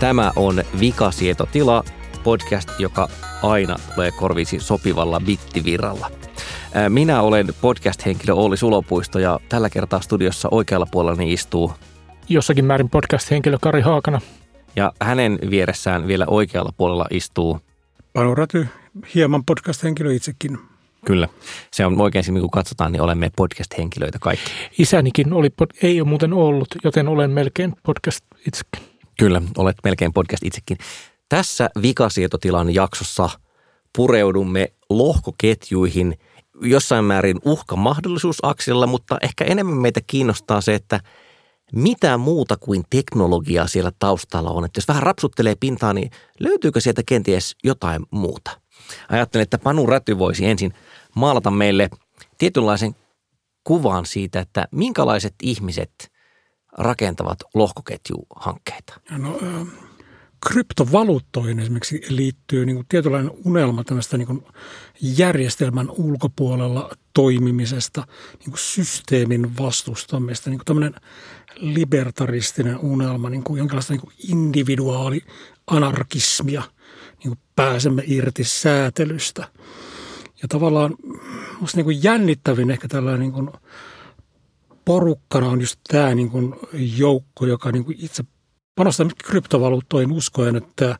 Tämä on Vikasietotila, podcast, joka aina tulee korvisi sopivalla bittivirralla. Minä olen podcast-henkilö Olli Sulopuisto ja tällä kertaa studiossa oikealla puolellani istuu jossakin määrin podcast-henkilö Kari Haakana. Ja hänen vieressään vielä oikealla puolella istuu Panu Räty, hieman podcast-henkilö itsekin. Kyllä. Se on oikein siinä, kun katsotaan, niin olemme podcast-henkilöitä kaikki. Isänikin oli, ei ole muuten ollut, joten olen melkein podcast itsekin. Kyllä, olet melkein podcast itsekin. Tässä vikasietotilan jaksossa pureudumme lohkoketjuihin jossain määrin uhkamahdollisuusaksilla, mutta ehkä enemmän meitä kiinnostaa se, että mitä muuta kuin teknologiaa siellä taustalla on. Että jos vähän rapsuttelee pintaa, niin löytyykö sieltä kenties jotain muuta? Ajattelen, että Panu Räty voisi ensin maalata meille tietynlaisen kuvan siitä, että minkälaiset ihmiset rakentavat lohkoketjuhankkeita. No, kryptovaluuttoihin esimerkiksi liittyy niin kuin tietynlainen unelma tämmöistä niin kuin järjestelmän ulkopuolella toimimisesta, niin kuin systeemin vastustamista, niin kuin tämmöinen libertaristinen unelma, niin kuin jonkinlaista niin kuin individuaali-anarkismia, niin kuin pääsemme irti säätelystä. Ja tavallaan musta niin kuin jännittävin ehkä tällainen niin kuin porukkana on just tämä niin kuin joukko, joka niin kuin itse panostaa kryptovaluuttoihin uskoen, että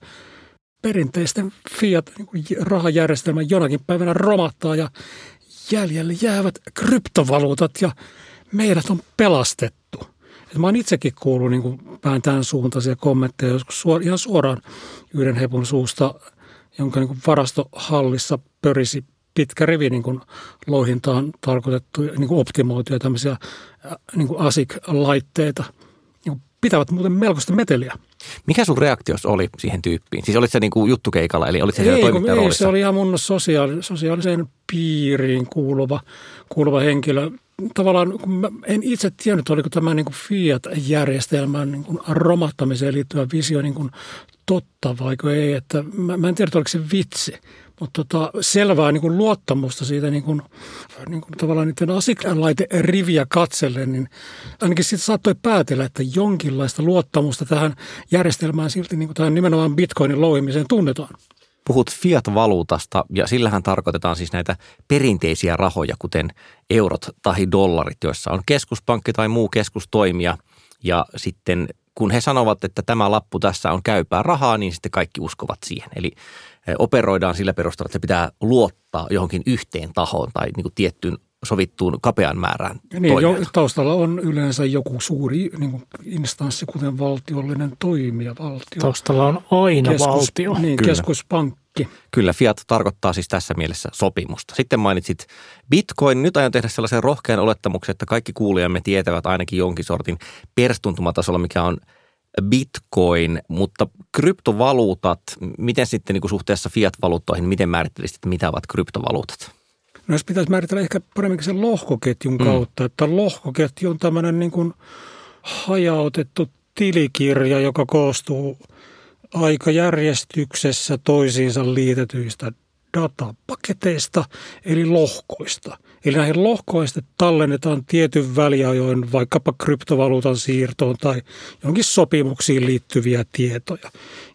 perinteisten fiat niin rahajärjestelmä jonakin päivänä romahtaa ja jäljelle jäävät kryptovaluutat ja meidät on pelastettu. Et mä oon itsekin kuullut niin kuin vähän tämän suuntaisia kommentteja joskus suor, ihan suoraan yhden hepun suusta, jonka niin kuin varastohallissa pörisi pitkä rivi niin kuin louhintaan tarkoitettu niin kuin optimoituja tämmöisiä niin kuin ASIC-laitteita – pitävät muuten melkoista meteliä. Mikä sun reaktios oli siihen tyyppiin? Siis olit se niin kuin juttukeikalla, eli olit se ei, siellä ei, se oli ihan mun sosiaali, sosiaaliseen piiriin kuuluva, kuuluva henkilö. Tavallaan en itse tiennyt, oliko tämä niin kuin Fiat-järjestelmän niin kuin romahtamiseen liittyvä visio niin kuin totta vaiko ei. Että mä, mä en tiedä, oliko se vitsi. Mutta tota, selvää niin kuin luottamusta siitä niin kuin, niin kuin tavallaan niiden asiakkaalaite riviä katsellen, niin ainakin siitä saattoi päätellä, että jonkinlaista luottamusta tähän järjestelmään silti niin kuin tähän nimenomaan bitcoinin louhimiseen tunnetaan. Puhut fiat-valuutasta ja sillähän tarkoitetaan siis näitä perinteisiä rahoja, kuten eurot tai dollarit, joissa on keskuspankki tai muu keskustoimija ja sitten kun he sanovat, että tämä lappu tässä on käypää rahaa, niin sitten kaikki uskovat siihen. Eli operoidaan sillä perusteella, että se pitää luottaa johonkin yhteen tahoon tai niin kuin tiettyyn sovittuun kapean määrään niin, jo, taustalla on yleensä joku suuri niin kuin instanssi, kuten valtiollinen toimija. Valtio. Taustalla on aina Keskus, valtio. Niin, Kyllä. keskuspankki. Kyllä, fiat tarkoittaa siis tässä mielessä sopimusta. Sitten mainitsit Bitcoin. Nyt aion tehdä sellaisen rohkean olettamuksen, että kaikki kuulijamme tietävät ainakin jonkin sortin perstuntumatasolla, mikä on – bitcoin, mutta kryptovaluutat, miten sitten niin kuin suhteessa fiat-valuuttoihin, miten määrittelisit, että mitä ovat kryptovaluutat? No jos pitäisi määritellä ehkä paremminkin sen lohkoketjun mm. kautta, että lohkoketju on tämmöinen niin kuin hajautettu tilikirja, joka koostuu aikajärjestyksessä toisiinsa liitetyistä datapaketeista, eli lohkoista. Eli näihin lohkoista tallennetaan tietyn väliajoin vaikkapa kryptovaluutan siirtoon tai jonkin sopimuksiin liittyviä tietoja.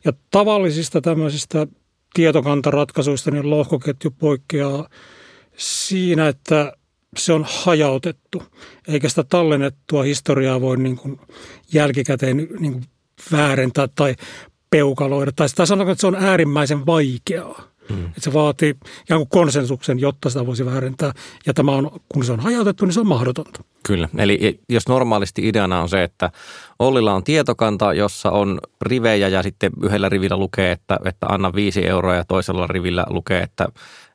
Ja tavallisista tämmöisistä tietokantaratkaisuista niin lohkoketju poikkeaa siinä, että se on hajautettu, eikä sitä tallennettua historiaa voi niin kuin jälkikäteen niin kuin väärentää tai peukaloida. Tai, tai sanotaanko, että se on äärimmäisen vaikeaa. Mm. Että se vaatii ikään kuin konsensuksen, jotta sitä voisi väärentää. Ja tämä on, kun se on hajautettu, niin se on mahdotonta. Kyllä. Eli jos normaalisti ideana on se, että Ollilla on tietokanta, jossa on rivejä ja sitten yhdellä rivillä lukee, että, että anna viisi euroa ja toisella rivillä lukee, että,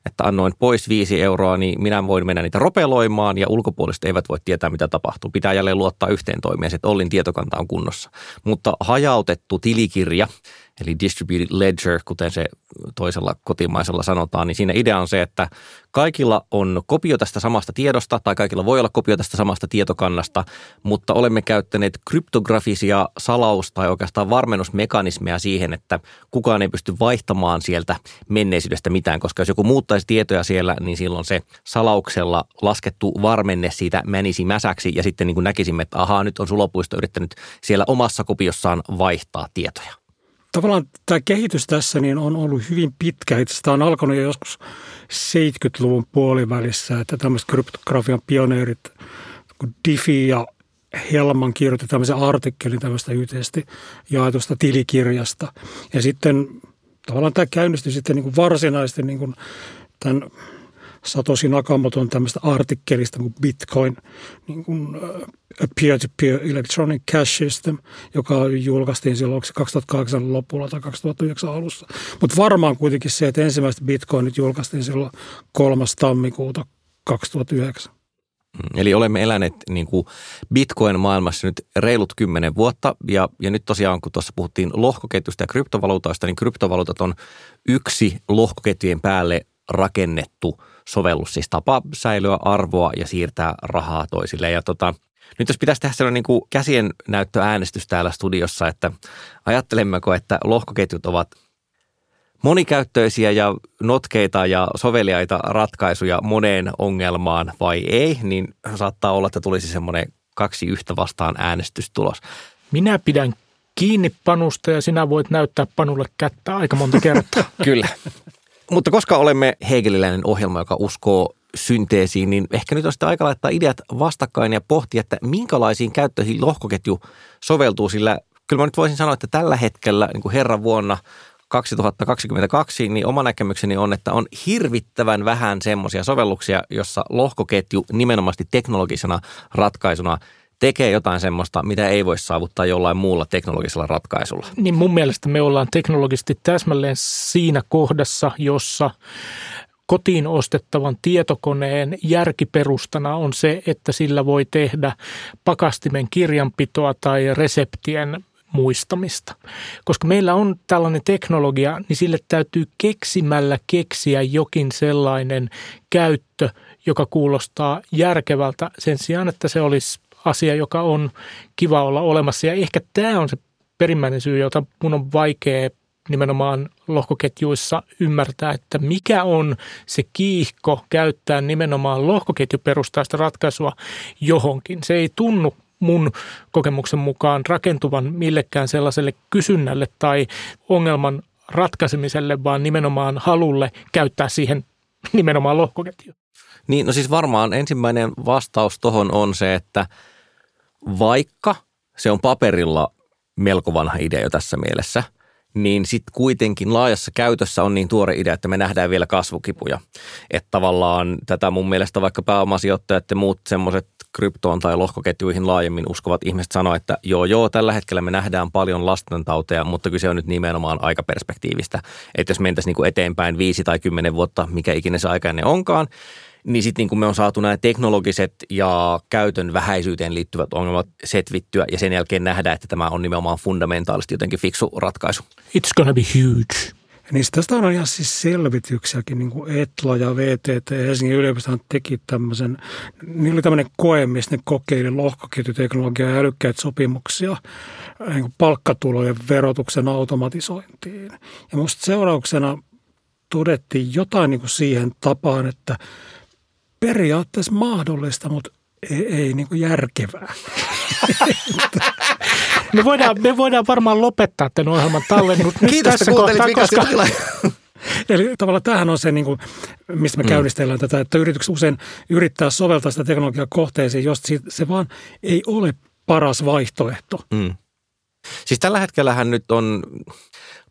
että annoin pois viisi euroa, niin minä voin mennä niitä ropeloimaan ja ulkopuoliset eivät voi tietää, mitä tapahtuu. Pitää jälleen luottaa yhteen toimeen, että Ollin tietokanta on kunnossa. Mutta hajautettu tilikirja, eli distributed ledger, kuten se toisella kotimaisella sanotaan, niin siinä idea on se, että kaikilla on kopio tästä samasta tiedosta tai kaikilla voi olla kopio tästä samasta tietokannasta, mutta olemme käyttäneet kryptografisia salaus- tai oikeastaan varmennusmekanismeja siihen, että kukaan ei pysty vaihtamaan sieltä menneisyydestä mitään, koska jos joku muuttaisi tietoja siellä, niin silloin se salauksella laskettu varmenne siitä menisi mäsäksi ja sitten niin kuin näkisimme, että ahaa, nyt on sulopuisto yrittänyt siellä omassa kopiossaan vaihtaa tietoja. Tavallaan tämä kehitys tässä niin on ollut hyvin pitkä. Itse asiassa tämä on alkanut jo joskus 70-luvun puolivälissä, että tämmöiset kryptografian pioneerit, kun Diffie ja Helman kirjoitti tämmöisen artikkelin tämmöistä yhteisesti jaetusta tilikirjasta. Ja sitten tavallaan tämä käynnistyi sitten niin kuin varsinaisesti niin kuin tämän Satoshi Nakamoton tämmöistä artikkelista kuin Bitcoin, niin kuin peer-to-peer electronic cash system, joka julkaistiin silloin 2008 lopulla tai 2009 alussa. Mutta varmaan kuitenkin se, että ensimmäiset bitcoinit julkaistiin silloin 3. tammikuuta 2009. Mm, eli olemme eläneet niin kuin Bitcoin-maailmassa nyt reilut kymmenen vuotta ja, ja nyt tosiaan kun tuossa puhuttiin lohkoketjusta ja kryptovaluutoista, niin kryptovaluutat on yksi lohkoketjujen päälle rakennettu sovellus, siis tapa säilyä arvoa ja siirtää rahaa toisille. Ja tota, nyt jos pitäisi tehdä sellainen niin kuin käsien näyttöäänestys täällä studiossa, että ajattelemmeko, että lohkoketjut ovat monikäyttöisiä ja notkeita ja soveliaita ratkaisuja moneen ongelmaan vai ei, niin saattaa olla, että tulisi semmoinen kaksi yhtä vastaan äänestystulos. Minä pidän kiinni panusta ja sinä voit näyttää panulle kättä aika monta kertaa. Kyllä. Mutta koska olemme hegeliläinen ohjelma, joka uskoo synteesiin, niin ehkä nyt on sitten aika laittaa ideat vastakkain ja pohtia, että minkälaisiin käyttöihin lohkoketju soveltuu, sillä kyllä mä nyt voisin sanoa, että tällä hetkellä niin kuin herran vuonna 2022, niin oma näkemykseni on, että on hirvittävän vähän semmoisia sovelluksia, jossa lohkoketju nimenomaan teknologisena ratkaisuna tekee jotain semmoista, mitä ei voi saavuttaa jollain muulla teknologisella ratkaisulla. Niin mun mielestä me ollaan teknologisesti täsmälleen siinä kohdassa, jossa kotiin ostettavan tietokoneen järkiperustana on se, että sillä voi tehdä pakastimen kirjanpitoa tai reseptien muistamista. Koska meillä on tällainen teknologia, niin sille täytyy keksimällä keksiä jokin sellainen käyttö, joka kuulostaa järkevältä sen sijaan, että se olisi asia, joka on kiva olla olemassa. Ja ehkä tämä on se perimmäinen syy, jota mun on vaikea nimenomaan lohkoketjuissa ymmärtää, että mikä on se kiihko käyttää nimenomaan lohkoketjuperustaista ratkaisua johonkin. Se ei tunnu mun kokemuksen mukaan rakentuvan millekään sellaiselle kysynnälle tai ongelman ratkaisemiselle, vaan nimenomaan halulle käyttää siihen nimenomaan lohkoketju. Niin, no siis varmaan ensimmäinen vastaus tuohon on se, että vaikka se on paperilla melko vanha idea jo tässä mielessä – niin sitten kuitenkin laajassa käytössä on niin tuore idea, että me nähdään vielä kasvukipuja. Että tavallaan tätä mun mielestä vaikka pääomasijoittajat ja muut semmoiset kryptoon tai lohkoketjuihin laajemmin uskovat ihmiset sanoa, että joo joo, tällä hetkellä me nähdään paljon lastentauteja, mutta kyse on nyt nimenomaan aikaperspektiivistä. Että jos mentäisiin niin eteenpäin viisi tai kymmenen vuotta, mikä ikinä se aikainen onkaan, niin sitten niin me on saatu nämä teknologiset ja käytön vähäisyyteen liittyvät ongelmat setvittyä ja sen jälkeen nähdä, että tämä on nimenomaan fundamentaalisesti jotenkin fiksu ratkaisu. It's gonna be huge. Niin tästä on ihan siis selvityksiäkin, niin kuin Etla ja VTT ja Helsingin yliopisto teki tämmöisen, niillä oli tämmöinen koe, missä ne kokeili lohkoketjuteknologiaa ja älykkäitä sopimuksia niin kuin palkkatulojen verotuksen automatisointiin. Ja musta seurauksena todettiin jotain niin kuin siihen tapaan, että periaatteessa mahdollista, mutta ei, ei niin kuin järkevää. me, voidaan, me voidaan varmaan lopettaa tämän ohjelman tallennut Kiitos, tässä kohtaa, koska... Eli tavallaan tämähän on se, niin kuin, mistä me mm. käynnistellään tätä, että yritykset usein yrittää soveltaa sitä teknologiaa kohteeseen, jos se vaan ei ole paras vaihtoehto. Mm. Siis tällä hetkellähän nyt on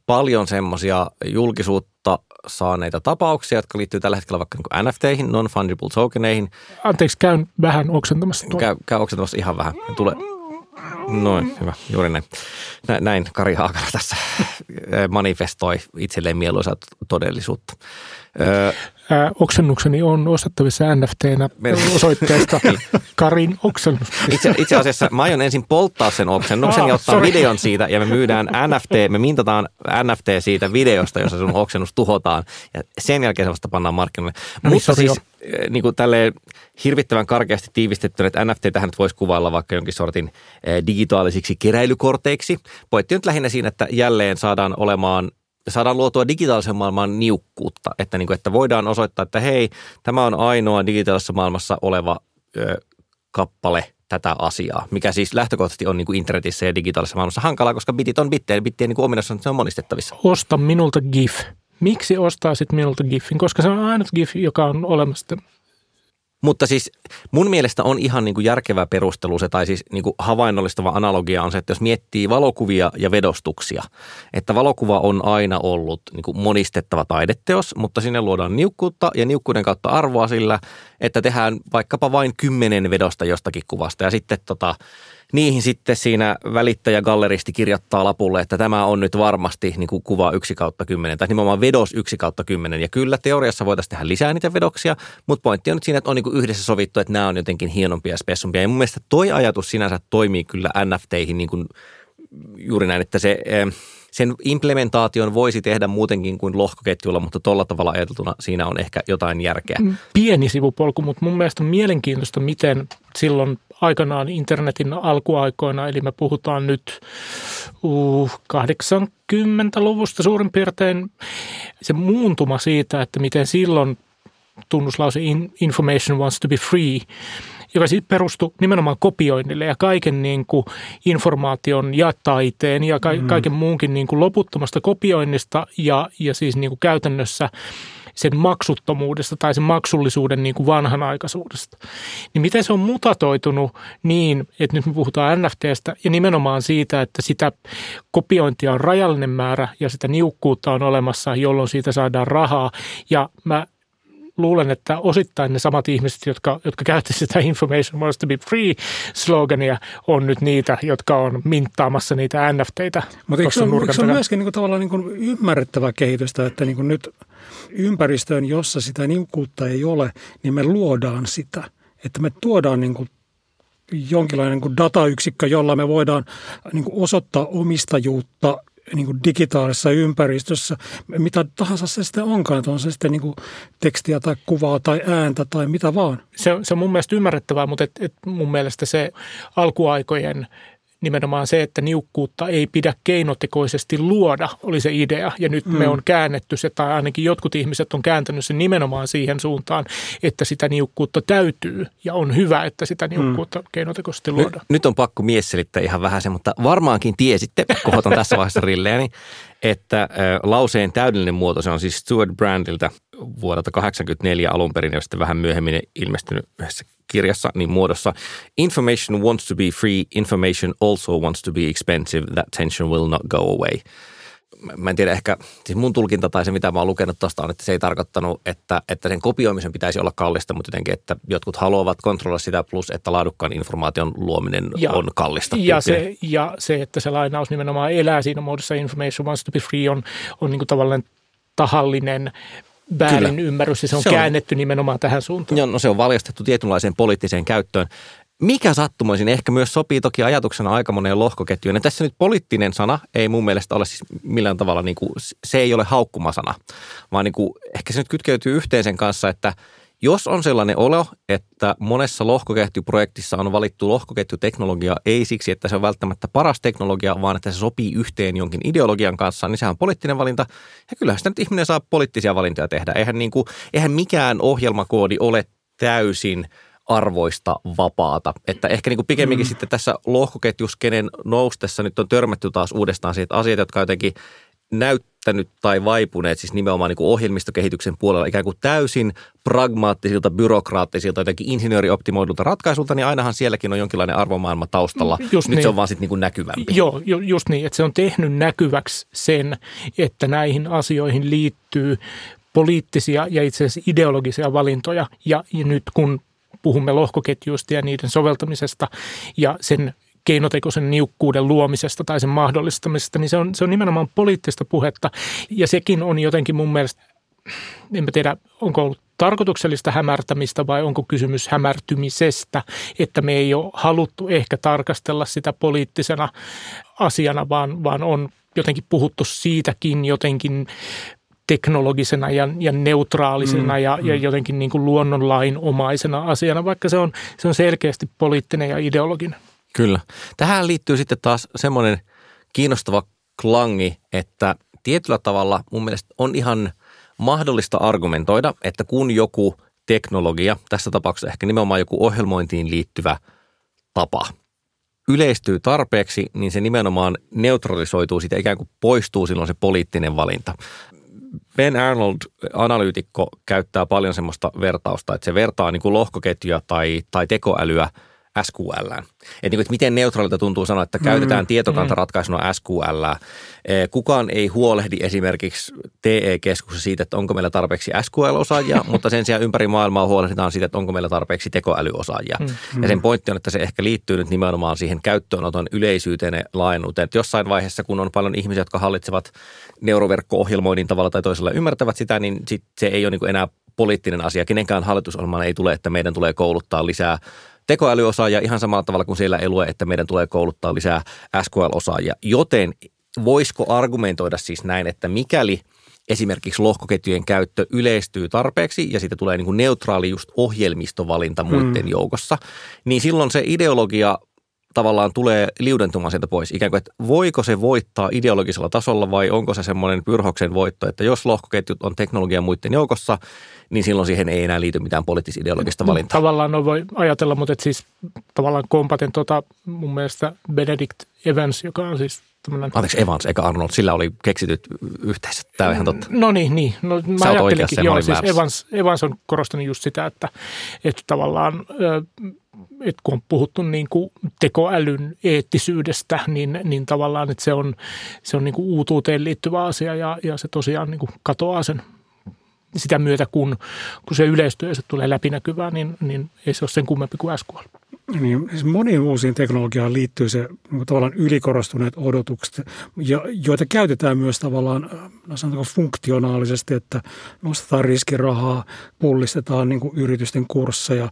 paljon semmoisia julkisuutta saaneita tapauksia, jotka liittyy tällä hetkellä vaikka niin NFTihin, non-fungible tokeneihin. Anteeksi, käyn vähän oksentamassa. Käy, käy oksentamassa ihan vähän. Tulee. Noin, hyvä, juuri näin. Näin Kari Haakala tässä manifestoi itselleen mieluisaa todellisuutta. Öö, ää, oksennukseni on ostettavissa NFT-nä osoitteesta Karin oksennus. Itse, itse asiassa mä aion ensin polttaa sen oksennuksen ah, ja ottaa sorry. videon siitä ja me myydään NFT, me mintataan NFT siitä videosta, jossa sun oksennus tuhotaan ja sen jälkeen se vasta pannaan markkinoille. No, Mutta sorry, siis niin kuin tälleen hirvittävän karkeasti tiivistetty, että NFT tähän nyt voisi kuvailla vaikka jonkin sortin digitaalisiksi keräilykorteiksi. Pointti nyt lähinnä siinä, että jälleen saadaan olemaan saadaan luotua digitaalisen maailman niukkuutta, että, niin kuin, että voidaan osoittaa, että hei, tämä on ainoa digitaalisessa maailmassa oleva ö, kappale tätä asiaa, mikä siis lähtökohtaisesti on niin kuin internetissä ja digitaalisessa maailmassa hankalaa, koska bitit on bittejä, bittien niin ominaisuus on monistettavissa. Osta minulta GIF. Miksi ostaa sitten minulta GIFin? Koska se on ainut GIF, joka on olemassa mutta siis mun mielestä on ihan niin kuin järkevä perustelu se, tai siis niin kuin havainnollistava analogia on se, että jos miettii valokuvia ja vedostuksia, että valokuva on aina ollut niin kuin monistettava taideteos, mutta sinne luodaan niukkuutta ja niukkuuden kautta arvoa sillä, että tehdään vaikkapa vain kymmenen vedosta jostakin kuvasta ja sitten tota, niihin sitten siinä välittäjä-galleristi kirjoittaa lapulle, että tämä on nyt varmasti niin kuin kuva 1 kautta 10 tai nimenomaan vedos 1 kautta 10. Ja kyllä teoriassa voitaisiin tehdä lisää niitä vedoksia, mutta pointti on nyt siinä, että on niin kuin yhdessä sovittu, että nämä on jotenkin hienompia ja spessumpia. Ja mun mielestä toi ajatus sinänsä toimii kyllä NFTihin niin kuin juuri näin, että se eh, sen implementaation voisi tehdä muutenkin kuin lohkoketjulla, mutta tuolla tavalla ajateltuna siinä on ehkä jotain järkeä. Mm. Pieni sivupolku, mutta mun mielestä on mielenkiintoista, miten silloin aikanaan internetin alkuaikoina, eli me puhutaan nyt uh, 80-luvusta suurin piirtein, se muuntuma siitä, että miten silloin tunnuslause information wants to be free joka siis perustui nimenomaan kopioinnille ja kaiken niin kuin informaation ja taiteen ja ka- mm. kaiken muunkin niin kuin loputtomasta kopioinnista ja, ja siis niin kuin käytännössä sen maksuttomuudesta tai sen maksullisuuden niin kuin vanhanaikaisuudesta. Niin miten se on mutatoitunut niin, että nyt me puhutaan NFTstä ja nimenomaan siitä, että sitä kopiointia on rajallinen määrä ja sitä niukkuutta on olemassa, jolloin siitä saadaan rahaa. Ja mä luulen, että osittain ne samat ihmiset, jotka, jotka käyttävät sitä information to be free slogania, on nyt niitä, jotka on minttaamassa niitä NFTitä. Mutta eikö se, on, eikö se on myöskin niin kuin, tavallaan niin kuin ymmärrettävä kehitystä, että niin kuin nyt ympäristöön, jossa sitä niukkuutta ei ole, niin me luodaan sitä. Että me tuodaan niin kuin jonkinlainen niin kuin datayksikkö, jolla me voidaan niin kuin osoittaa omistajuutta niin kuin digitaalisessa ympäristössä, mitä tahansa se sitten onkaan, että on se sitten niin kuin tekstiä tai kuvaa tai ääntä tai mitä vaan. Se, se on mun mielestä ymmärrettävää, mutta et, et mun mielestä se alkuaikojen nimenomaan se, että niukkuutta ei pidä keinotekoisesti luoda, oli se idea. Ja nyt mm. me on käännetty se, tai ainakin jotkut ihmiset on kääntänyt sen nimenomaan siihen suuntaan, että sitä niukkuutta täytyy ja on hyvä, että sitä mm. niukkuutta mm. keinotekoisesti luoda. Nyt, nyt on pakko mies selittää ihan vähän se, mutta varmaankin tiesitte, kohotan tässä vaiheessa rilleeni, että lauseen täydellinen muoto, se on siis Stuart Brandilta vuodelta 1984 alun perin ja sitten vähän myöhemmin ilmestynyt yhdessä kirjassa niin muodossa Information wants to be free, information also wants to be expensive, that tension will not go away. Mä en tiedä ehkä, siis mun tulkinta tai se mitä mä oon lukenut tuosta on, että se ei tarkoittanut, että, että sen kopioimisen pitäisi olla kallista, mutta jotenkin, että jotkut haluavat kontrolloida sitä plus, että laadukkaan informaation luominen ja, on kallista. Ja se, ja se, että se lainaus nimenomaan elää siinä muodossa information wants to be free on, on niin kuin tavallaan tahallinen väärin Kyllä. ymmärrys ja se on se käännetty on, nimenomaan tähän suuntaan. Joo, no se on valjastettu tietynlaiseen poliittiseen käyttöön. Mikä sattumoisin ehkä myös sopii toki ajatuksena aika moneen lohkoketjuun. Ja tässä nyt poliittinen sana ei mun mielestä ole siis millään tavalla, niin kuin, se ei ole haukkumasana, vaan niin kuin, ehkä se nyt kytkeytyy yhteen sen kanssa, että – jos on sellainen olo, että monessa lohkoketjuprojektissa on valittu lohkoketjuteknologia ei siksi, että se on välttämättä paras teknologia, vaan että se sopii yhteen jonkin ideologian kanssa, niin sehän on poliittinen valinta. Ja kyllähän sitä nyt ihminen saa poliittisia valintoja tehdä. Eihän, niin kuin, eihän mikään ohjelmakoodi ole täysin arvoista vapaata. Että ehkä niin kuin pikemminkin mm. sitten tässä lohkoketjuskenen noustessa nyt on törmätty taas uudestaan siihen, että asiat, jotka jotenkin näyttänyt tai vaipuneet siis nimenomaan niin kuin ohjelmistokehityksen puolella ikään kuin täysin pragmaattisilta, byrokraattisilta, jotenkin insinöörioptimoidulta ratkaisuilta, niin ainahan sielläkin on jonkinlainen arvomaailma taustalla. Just Nyt niin. se on vaan sitten niin näkyvämpi. Joo, just niin, että se on tehnyt näkyväksi sen, että näihin asioihin liittyy poliittisia ja itse asiassa ideologisia valintoja. Ja, ja nyt kun puhumme lohkoketjuista ja niiden soveltamisesta ja sen keinotekoisen niukkuuden luomisesta tai sen mahdollistamisesta, niin se on, se on nimenomaan poliittista puhetta. Ja sekin on jotenkin mun mielestä, en tiedä, onko ollut tarkoituksellista hämärtämistä vai onko kysymys hämärtymisestä, että me ei ole haluttu ehkä tarkastella sitä poliittisena asiana, vaan, vaan on jotenkin puhuttu siitäkin jotenkin teknologisena ja, ja neutraalisena mm, ja, mm. ja jotenkin niin kuin luonnonlainomaisena asiana, vaikka se on, se on selkeästi poliittinen ja ideologinen. Kyllä. Tähän liittyy sitten taas semmoinen kiinnostava klangi, että tietyllä tavalla mun mielestä on ihan mahdollista argumentoida, että kun joku teknologia, tässä tapauksessa ehkä nimenomaan joku ohjelmointiin liittyvä tapa yleistyy tarpeeksi, niin se nimenomaan neutralisoituu, siitä ikään kuin poistuu silloin se poliittinen valinta. Ben Arnold, analyytikko, käyttää paljon semmoista vertausta, että se vertaa niin kuin lohkoketjuja tai, tai tekoälyä – SQL. Että, niin että miten neutraalilta tuntuu sanoa, että käytetään mm, tietokantaratkaisuna SQL. E, kukaan ei huolehdi esimerkiksi TE-keskuksessa siitä, että onko meillä tarpeeksi SQL-osaajia, mutta sen sijaan ympäri maailmaa huolehditaan siitä, että onko meillä tarpeeksi tekoälyosaajia. Mm, ja sen pointti on, että se ehkä liittyy nyt nimenomaan siihen käyttöönoton yleisyyteen ja laajennuuteen. Että jossain vaiheessa, kun on paljon ihmisiä, jotka hallitsevat neuroverkko-ohjelmoinnin tavalla tai toisella ymmärtävät sitä, niin sit se ei ole niin enää poliittinen asia. Kenenkään hallitusohjelmaan ei tule, että meidän tulee kouluttaa lisää tekoälyosaajia ihan samalla tavalla kuin siellä ei lue, että meidän tulee kouluttaa lisää SQL-osaajia. Joten voisiko argumentoida siis näin, että mikäli esimerkiksi lohkoketjujen käyttö yleistyy tarpeeksi ja siitä tulee niin kuin neutraali just ohjelmistovalinta muiden hmm. joukossa, niin silloin se ideologia tavallaan tulee liudentumaan sieltä pois. Ikään kuin, että voiko se voittaa ideologisella tasolla vai onko se semmoinen pyrhoksen voitto, että jos lohkoketjut on teknologia muiden joukossa, niin silloin siihen ei enää liity mitään poliittis-ideologista valintaa. Tavallaan no voi ajatella, mutta että siis tavallaan kompaten tota, mun mielestä Benedict Evans, joka on siis tämmöinen... Anteeksi, Evans eikä Arnold, sillä oli keksityt yhteisöt. Tämä on ihan totta. No niin, niin. No, mä Sä ajattelinkin, joo, siis Evans, Evans on korostanut just sitä, että, että tavallaan että kun on puhuttu niin kuin tekoälyn eettisyydestä, niin, niin tavallaan että se on, se on niin kuin uutuuteen liittyvä asia ja, ja se tosiaan niin kuin katoaa sen sitä myötä, kun, kun se yleistyy ja se tulee läpinäkyvää, niin, niin ei se ole sen kummempi kuin SQL. Niin, siis moniin uusiin teknologiaan liittyy se tavallaan ylikorostuneet odotukset, ja, joita käytetään myös tavallaan no sanotaanko funktionaalisesti, että nostetaan riskirahaa, pullistetaan niin kuin yritysten kursseja,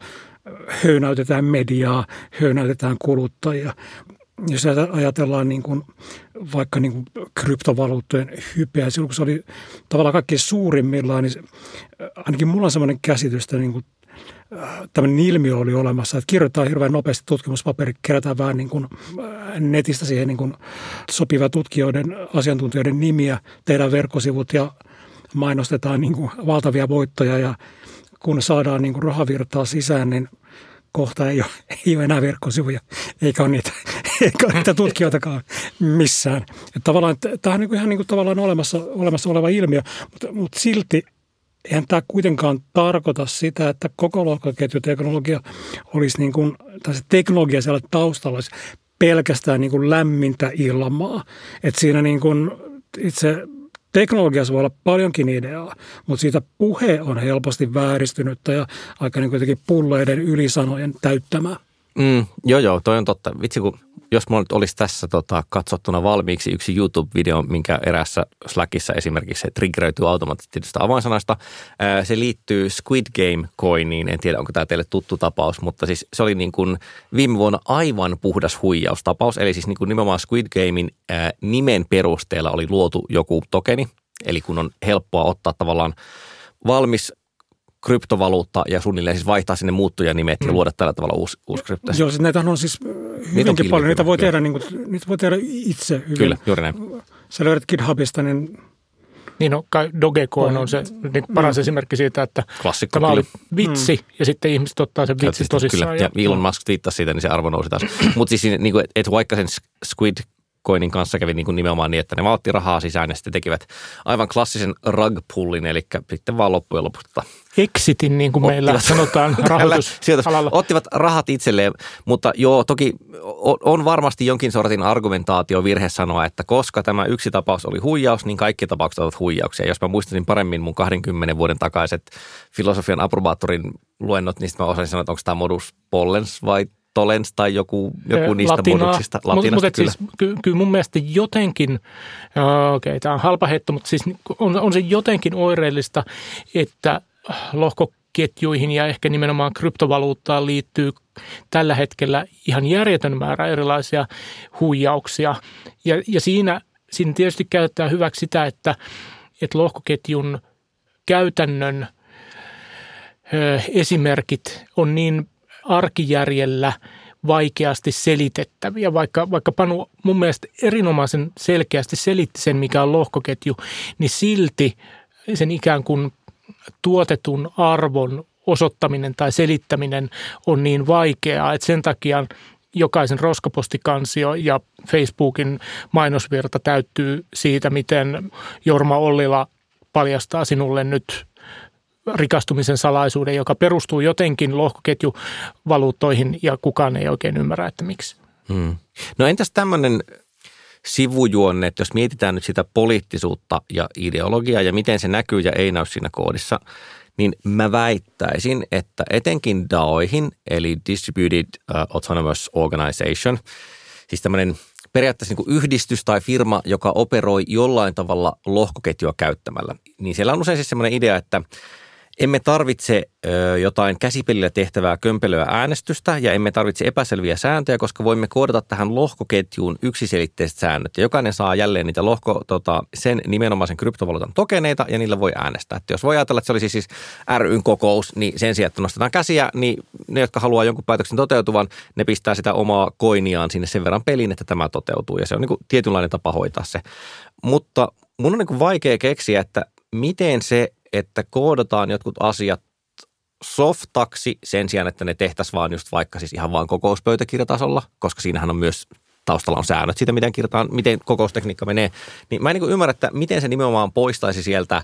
höynäytetään mediaa, höynäytetään kuluttajia. Jos ajatellaan niin kuin, vaikka niin kuin kryptovaluuttojen hypeä, silloin kun se oli tavallaan kaikkein suurimmillaan, niin ainakin mulla on sellainen käsitys, että niin kuin tämmöinen ilmiö oli olemassa, että kirjoitetaan hirveän nopeasti tutkimuspaperi, kerätään vähän niin kuin netistä siihen niin kuin sopivia tutkijoiden, asiantuntijoiden nimiä, tehdään verkkosivut ja mainostetaan niin kuin valtavia voittoja ja kun saadaan niin kuin rahavirtaa sisään, niin kohta ei ole, ei ole enää verkkosivuja, eikä ole niitä, eikä niitä tutkijoitakaan missään. Että tavallaan, tämä on niin kuin ihan niin kuin tavallaan olemassa, olemassa oleva ilmiö, mutta, mutta silti eihän tämä kuitenkaan tarkoita sitä, että koko lohkoketjuteknologia olisi niin kuin, tai se teknologia siellä taustalla olisi pelkästään niin kuin lämmintä ilmaa. Että siinä niin kuin itse teknologiassa voi olla paljonkin ideaa, mutta siitä puhe on helposti vääristynyttä ja aika niin kuitenkin pulleiden ylisanojen täyttämää. Mm, joo, joo, toi on totta. Vitsi, kun jos mulla nyt olisi tässä tota, katsottuna valmiiksi yksi YouTube-video, minkä erässä Slackissa esimerkiksi se triggeröityy automaattisesti avainsanasta. se liittyy Squid Game-coiniin. En tiedä, onko tämä teille tuttu tapaus, mutta siis se oli niin kuin viime vuonna aivan puhdas huijaustapaus. Eli siis niin kuin nimenomaan Squid Gamein nimen perusteella oli luotu joku tokeni. Eli kun on helppoa ottaa tavallaan valmis kryptovaluutta ja suunnilleen siis vaihtaa sinne muuttujanimet mm. ja luoda tällä tavalla uusi, uusi krypto. Joo, siis näitä on siis hyvinkin on paljon. Niitä voi, tehdä, niin kuin, niitä voi tehdä itse hyvin. Kyllä, juuri näin. Sä löydät GitHubista, niin niin no, Dogecoin on se niin paras mm. esimerkki siitä, että Klassikko, tämä oli vitsi mm. ja sitten ihmiset ottaa sen vitsi tosissaan. Kyllä. Ja, ja Elon Musk twiittasi siitä, niin se arvo nousi taas. Mutta siis niin kuin, että vaikka sen Squid Bitcoinin kanssa kävi niin kuin nimenomaan niin, että ne vaan rahaa sisään ja sitten tekivät aivan klassisen rug-pullin, eli sitten vaan loppujen lopuksi Exitin, niin kuin ottivat, meillä sanotaan rahoitusalalla. Ottivat rahat itselleen, mutta joo, toki on varmasti jonkin sortin argumentaatio virhe sanoa, että koska tämä yksi tapaus oli huijaus, niin kaikki tapaukset ovat huijauksia. Jos mä muistaisin paremmin mun 20 vuoden takaiset filosofian approbaattorin luennot, niin sitten mä osaisin sanoa, että onko tämä modus pollens vai Tolens tai joku, joku niistä Latinaa, moduksista. Latinasta mutta kyllä. Siis, ky, kyllä mun mielestä jotenkin, okei okay, tämä on halpa hetto, mutta siis on, on se jotenkin oireellista, että lohkoketjuihin ja ehkä nimenomaan kryptovaluuttaan liittyy tällä hetkellä ihan järjetön määrä erilaisia huijauksia. Ja, ja siinä, siinä tietysti käytetään hyväksi sitä, että, että lohkoketjun käytännön ö, esimerkit on niin arkijärjellä vaikeasti selitettäviä, vaikka, vaikka Panu mun mielestä erinomaisen selkeästi selitti sen, mikä on lohkoketju, niin silti sen ikään kuin tuotetun arvon osoittaminen tai selittäminen on niin vaikeaa, että sen takia jokaisen roskapostikansio ja Facebookin mainosvirta täyttyy siitä, miten Jorma Ollila paljastaa sinulle nyt rikastumisen salaisuuden, joka perustuu jotenkin lohkoketjuvaluuttoihin ja kukaan ei oikein ymmärrä, että miksi. Hmm. No entäs tämmöinen sivujuonne, että jos mietitään nyt sitä poliittisuutta ja ideologiaa ja miten se näkyy ja ei näy siinä koodissa, niin mä väittäisin, että etenkin DAOihin, eli Distributed uh, Autonomous Organization, siis tämmöinen periaatteessa niin kuin yhdistys tai firma, joka operoi jollain tavalla lohkoketjua käyttämällä, niin siellä on usein siis semmoinen idea, että – emme tarvitse ö, jotain käsipelillä tehtävää kömpelöä äänestystä ja emme tarvitse epäselviä sääntöjä, koska voimme koodata tähän lohkoketjuun yksiselitteiset säännöt. Ja jokainen saa jälleen niitä lohko, tota, sen nimenomaisen kryptovaluutan tokeneita ja niillä voi äänestää. Että jos voi ajatella, että se olisi siis ryn kokous, niin sen sijaan, että nostetaan käsiä, niin ne, jotka haluaa jonkun päätöksen toteutuvan, ne pistää sitä omaa koiniaan sinne sen verran peliin, että tämä toteutuu. Ja se on niin kuin tietynlainen tapa hoitaa se. Mutta mun on niin kuin vaikea keksiä, että miten se että koodataan jotkut asiat softaksi sen sijaan, että ne tehtäisiin vaan just vaikka siis ihan vaan kokouspöytäkirjatasolla, koska siinähän on myös taustalla on säännöt siitä, miten kirjataan, miten kokoustekniikka menee. Niin mä en niin ymmärrä, että miten se nimenomaan poistaisi sieltä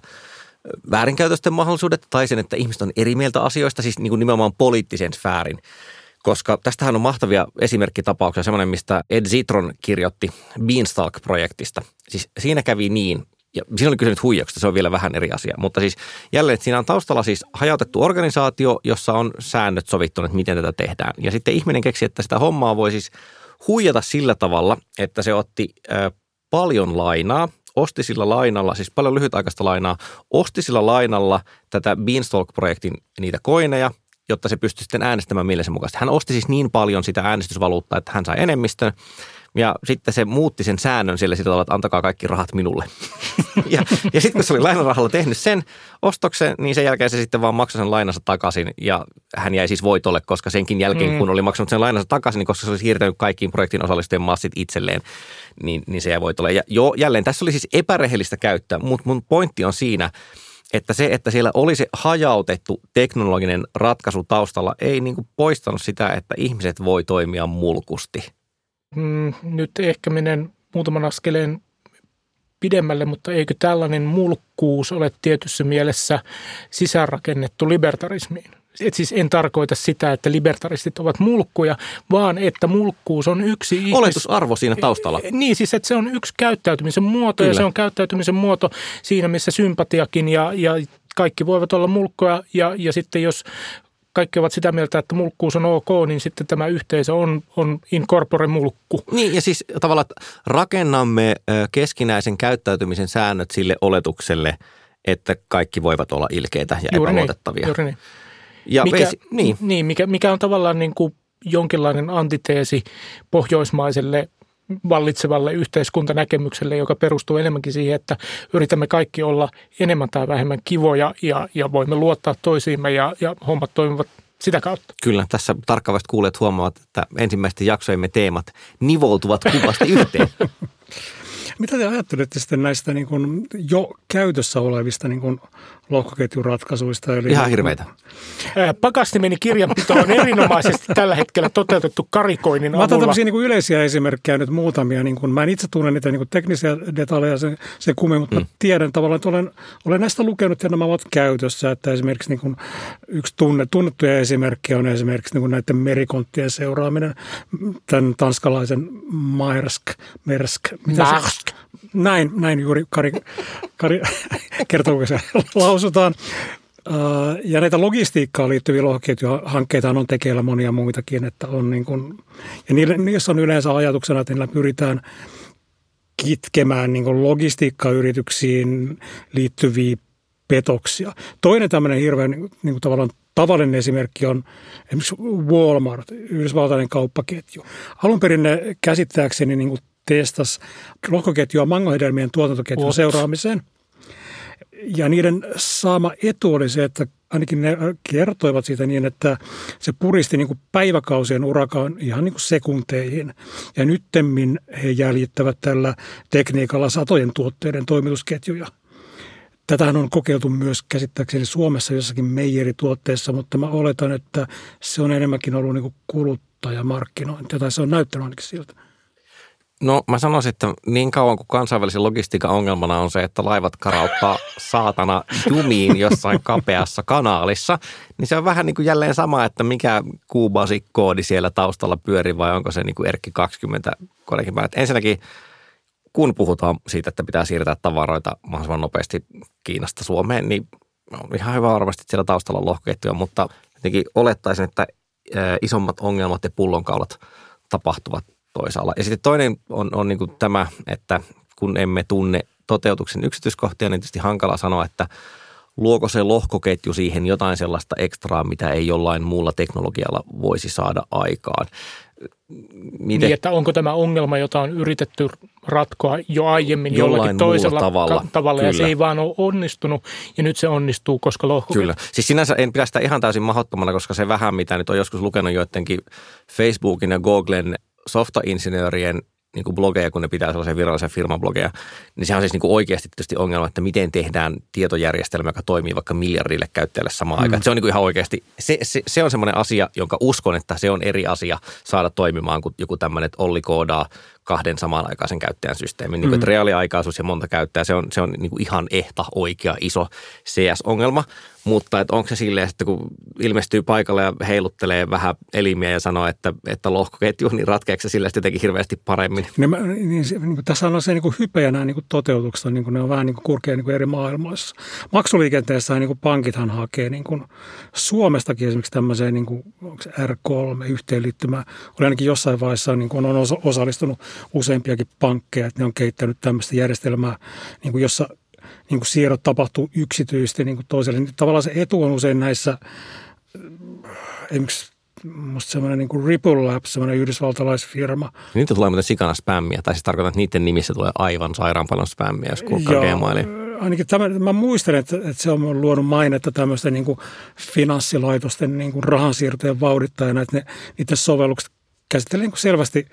väärinkäytösten mahdollisuudet tai sen, että ihmiset on eri mieltä asioista, siis niin kuin nimenomaan poliittisen sfäärin. Koska tästähän on mahtavia esimerkkitapauksia, semmoinen, mistä Ed Zitron kirjoitti Beanstalk-projektista. Siis siinä kävi niin, ja siinä oli kysymys huijauksesta, se on vielä vähän eri asia. Mutta siis jälleen, että siinä on taustalla siis hajautettu organisaatio, jossa on säännöt sovittu, että miten tätä tehdään. Ja sitten ihminen keksi, että sitä hommaa voi siis huijata sillä tavalla, että se otti ö, paljon lainaa, osti sillä lainalla, siis paljon lyhytaikaista lainaa, osti sillä lainalla tätä Beanstalk-projektin niitä koineja, jotta se pystyi sitten äänestämään mielensä mukaisesti. Hän osti siis niin paljon sitä äänestysvaluuttaa, että hän sai enemmistön. Ja sitten se muutti sen säännön sille sillä tavalla, että antakaa kaikki rahat minulle. ja ja sitten kun se oli lainarahalla tehnyt sen ostoksen, niin sen jälkeen se sitten vaan maksoi sen lainansa takaisin. Ja hän jäi siis voitolle, koska senkin jälkeen, mm. kun oli maksanut sen lainansa takaisin, niin koska se olisi siirtänyt kaikkiin projektin osallistujien massit itselleen, niin, niin se jäi voitolle. Ja jo, jälleen tässä oli siis epärehellistä käyttää, mutta mun pointti on siinä, että se, että siellä oli se hajautettu teknologinen ratkaisu taustalla, ei niin kuin poistanut sitä, että ihmiset voi toimia mulkusti mm, nyt ehkä menen muutaman askeleen pidemmälle, mutta eikö tällainen mulkkuus ole tietyssä mielessä sisäänrakennettu libertarismiin? Et siis en tarkoita sitä, että libertaristit ovat mulkkuja, vaan että mulkkuus on yksi ihmis... Oletusarvo siinä taustalla. Niin, siis että se on yksi käyttäytymisen muoto Kyllä. ja se on käyttäytymisen muoto siinä, missä sympatiakin ja, ja kaikki voivat olla mulkkoja ja, ja sitten jos kaikki ovat sitä mieltä, että mulkkuus on ok, niin sitten tämä yhteisö on, on incorpore mulkku. Niin ja siis tavallaan rakennamme keskinäisen käyttäytymisen säännöt sille oletukselle, että kaikki voivat olla ilkeitä ja juuri niin, epäluotettavia. Niin, juuri niin. Ja mikä, veisi, niin. Niin, mikä, mikä on tavallaan niin kuin jonkinlainen antiteesi pohjoismaiselle vallitsevalle yhteiskuntanäkemykselle, joka perustuu enemmänkin siihen, että yritämme kaikki olla enemmän tai vähemmän kivoja ja, ja voimme luottaa toisiimme ja, ja hommat toimivat sitä kautta. Kyllä, tässä tarkkavasti kuulijat huomaavat, että ensimmäisten jaksojemme teemat nivoutuvat kuvasti yhteen. Mitä te ajattelette sitten näistä niin kuin jo käytössä olevista niin kuin lohkoketjuratkaisuista? Eli Ihan hirveitä. Pakastimeni kirjanpito on erinomaisesti tällä hetkellä toteutettu karikoinnin Mä otan tämmöisiä niin yleisiä esimerkkejä nyt muutamia. Niin kuin, mä en itse tunne niitä niin kuin teknisiä detaljeja se, se kummin, mutta mm. tiedän tavallaan, että olen, olen näistä lukenut ja nämä ovat käytössä. Että esimerkiksi niin kuin yksi tunne, tunnettuja esimerkkejä on esimerkiksi niin kuin näiden merikonttien seuraaminen. Tämän tanskalaisen Maersk, Mersk, mitä Maersk. Se, näin, näin juuri Kari, Kari kertoo, kun se lausutaan. Ja näitä logistiikkaan liittyviä lohkoketjuhankkeita on tekeillä monia muitakin, että on niin kuin, ja niissä on yleensä ajatuksena, että niillä pyritään kitkemään niin kuin logistiikkayrityksiin liittyviä petoksia. Toinen tämmöinen hirveän niin kuin tavallaan tavallinen esimerkki on esimerkiksi Walmart, yhdysvaltainen kauppaketju. Alun perin ne käsittääkseni niin kuin testas lohkoketjua mangohedelmien tuotantoketjun What? seuraamiseen. Ja niiden saama etu oli se, että ainakin ne kertoivat siitä niin, että se puristi niin kuin päiväkausien urakaan ihan niin kuin sekunteihin. Ja nyttemmin he jäljittävät tällä tekniikalla satojen tuotteiden toimitusketjuja. Tätähän on kokeiltu myös käsittääkseni Suomessa jossakin meijerituotteessa, mutta mä oletan, että se on enemmänkin ollut niin kuin kuluttajamarkkinointia, tai se on näyttänyt ainakin siltä. No mä sanoisin, että niin kauan kuin kansainvälisen logistiikan ongelmana on se, että laivat karauttaa saatana jumiin jossain kapeassa kanaalissa, niin se on vähän niin kuin jälleen sama, että mikä kuubasi-koodi siellä taustalla pyörii vai onko se niin kuin Erkki 20 kodekin päällä. Ensinnäkin kun puhutaan siitä, että pitää siirtää tavaroita mahdollisimman nopeasti Kiinasta Suomeen, niin on ihan hyvä varmasti, että siellä taustalla on lohkoketjuja, mutta jotenkin olettaisin, että isommat ongelmat ja pullonkaulat tapahtuvat toisaalla. Ja sitten toinen on, on niin kuin tämä, että kun emme tunne toteutuksen yksityiskohtia, niin tietysti hankala sanoa, että luoko se lohkoketju siihen jotain sellaista ekstraa, mitä ei jollain muulla teknologialla voisi saada aikaan. Miten? Niin, että onko tämä ongelma, jota on yritetty ratkoa jo aiemmin jollain jollakin toisella tavalla, tavalla ja se ei vaan ole onnistunut ja nyt se onnistuu, koska lohkoketju. Kyllä. Siis sinänsä en pidä sitä ihan täysin mahdottomana, koska se vähän, mitä nyt on joskus lukenut joidenkin Facebookin ja Googlen softainsinöörien niin kuin blogeja, kun ne pitää sellaisen virallisen firman blogeja, niin se on siis niin kuin oikeasti tietysti ongelma, että miten tehdään tietojärjestelmä, joka toimii vaikka miljardille käyttäjälle samaan mm. aikaan. Se on niin kuin ihan oikeasti, se, se, se on semmoinen asia, jonka uskon, että se on eri asia saada toimimaan kuin joku tämmöinen, että Olli koodaa kahden samanaikaisen käyttäjän systeemin. Niin kuin, mm. että reaaliaikaisuus ja monta käyttäjää, se on, se on niin kuin ihan ehta, oikea, iso CS-ongelma. Mutta että onko se silleen, että kun ilmestyy paikalle ja heiluttelee vähän elimiä ja sanoo, että, että lohkoketju, niin ratkeeko se sillä jotenkin hirveästi paremmin? Niin, mä, niin, se, niin kuin tässä on se niin kuin hype ja nämä niin kuin toteutukset, niin kuin ne on vähän niin kuin kurkea niin kuin eri maailmoissa. Maksuliikenteessä niin kuin pankithan hakee niin kuin Suomestakin esimerkiksi tämmöiseen niin kuin, R3-yhteenliittymään. Oli ainakin jossain vaiheessa niin kuin on osallistunut useampiakin pankkeja, että ne on kehittänyt tämmöistä järjestelmää, niin kuin jossa niin kuin siirrot tapahtuu yksityisesti niin kuin toiselle. Niin tavallaan se etu on usein näissä, esimerkiksi musta semmoinen niin kuin Ripple Labs, semmoinen yhdysvaltalaisfirma. Niitä tulee muuten sikana spämmiä, tai siis tarkoitan, että niiden nimissä tulee aivan sairaan paljon spämmiä, jos kulkkaa Gmailiin ainakin tämä, mä muistan, että, että se on luonut mainetta tämmöisten niin kuin finanssilaitosten niin kuin rahansiirtojen vauhdittajana, että ne, niiden sovellukset käsittelee niin selvästi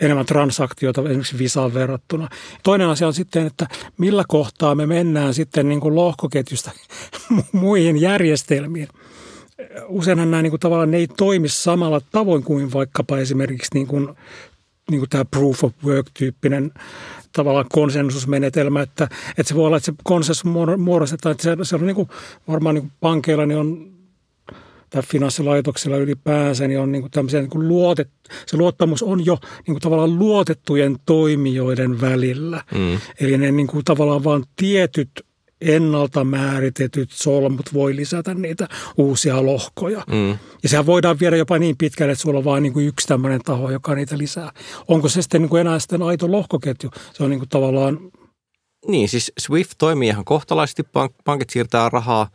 enemmän transaktioita esimerkiksi Visaan verrattuna. Toinen asia on sitten, että millä kohtaa me mennään sitten niin kuin lohkoketjusta muihin järjestelmiin. Useinhan nämä niin kuin tavallaan ne ei toimi samalla tavoin kuin vaikkapa esimerkiksi niin kuin, niin kuin tämä proof of work-tyyppinen tavallaan konsensusmenetelmä, että, että se voi olla, että se konsensus muodostetaan, että se, se on niin kuin, varmaan niin kuin pankeilla niin on tai finanssilaitoksilla ylipäänsä, niin on niin kuin tämmöisiä niin kuin luotet, se luottamus on jo niin kuin tavallaan luotettujen toimijoiden välillä. Mm. Eli ne niin kuin tavallaan vain tietyt ennalta määritetyt solmut voi lisätä niitä uusia lohkoja. Mm. Ja sehän voidaan viedä jopa niin pitkälle, että sulla on vain niin kuin yksi tämmöinen taho, joka niitä lisää. Onko se sitten niin kuin enää sitten aito lohkoketju? Se on niin kuin tavallaan... Niin, siis Swift toimii ihan kohtalaisesti. Pankit siirtää rahaa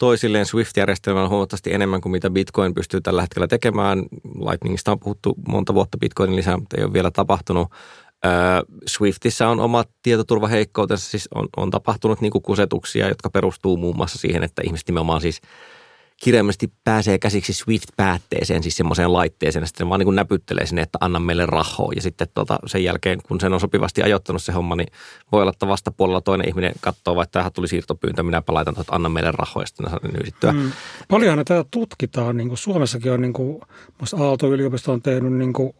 toisilleen Swift-järjestelmällä huomattavasti enemmän kuin mitä Bitcoin pystyy tällä hetkellä tekemään. Lightningista on puhuttu monta vuotta Bitcoinin lisää, mutta ei ole vielä tapahtunut. Swiftissä on omat tietoturvaheikkoutensa, siis on, on tapahtunut niin kusetuksia, jotka perustuu muun muassa siihen, että ihmiset nimenomaan siis – kirjaimellisesti pääsee käsiksi Swift-päätteeseen, siis semmoiseen laitteeseen, ja sitten vaan niin kuin näpyttelee sinne, että anna meille rahoa. Ja sitten tota, sen jälkeen, kun sen on sopivasti ajoittanut se homma, niin voi olla, että vastapuolella toinen ihminen katsoo, vai tähän tuli siirtopyyntö, minäpä laitan, että anna meille rahoa, ja sitten ne saa nyysittyä. Mm. Paljonhan tätä tutkitaan, niin kuin Suomessakin on, niin kuin, Aalto-yliopisto on tehnyt niin kuin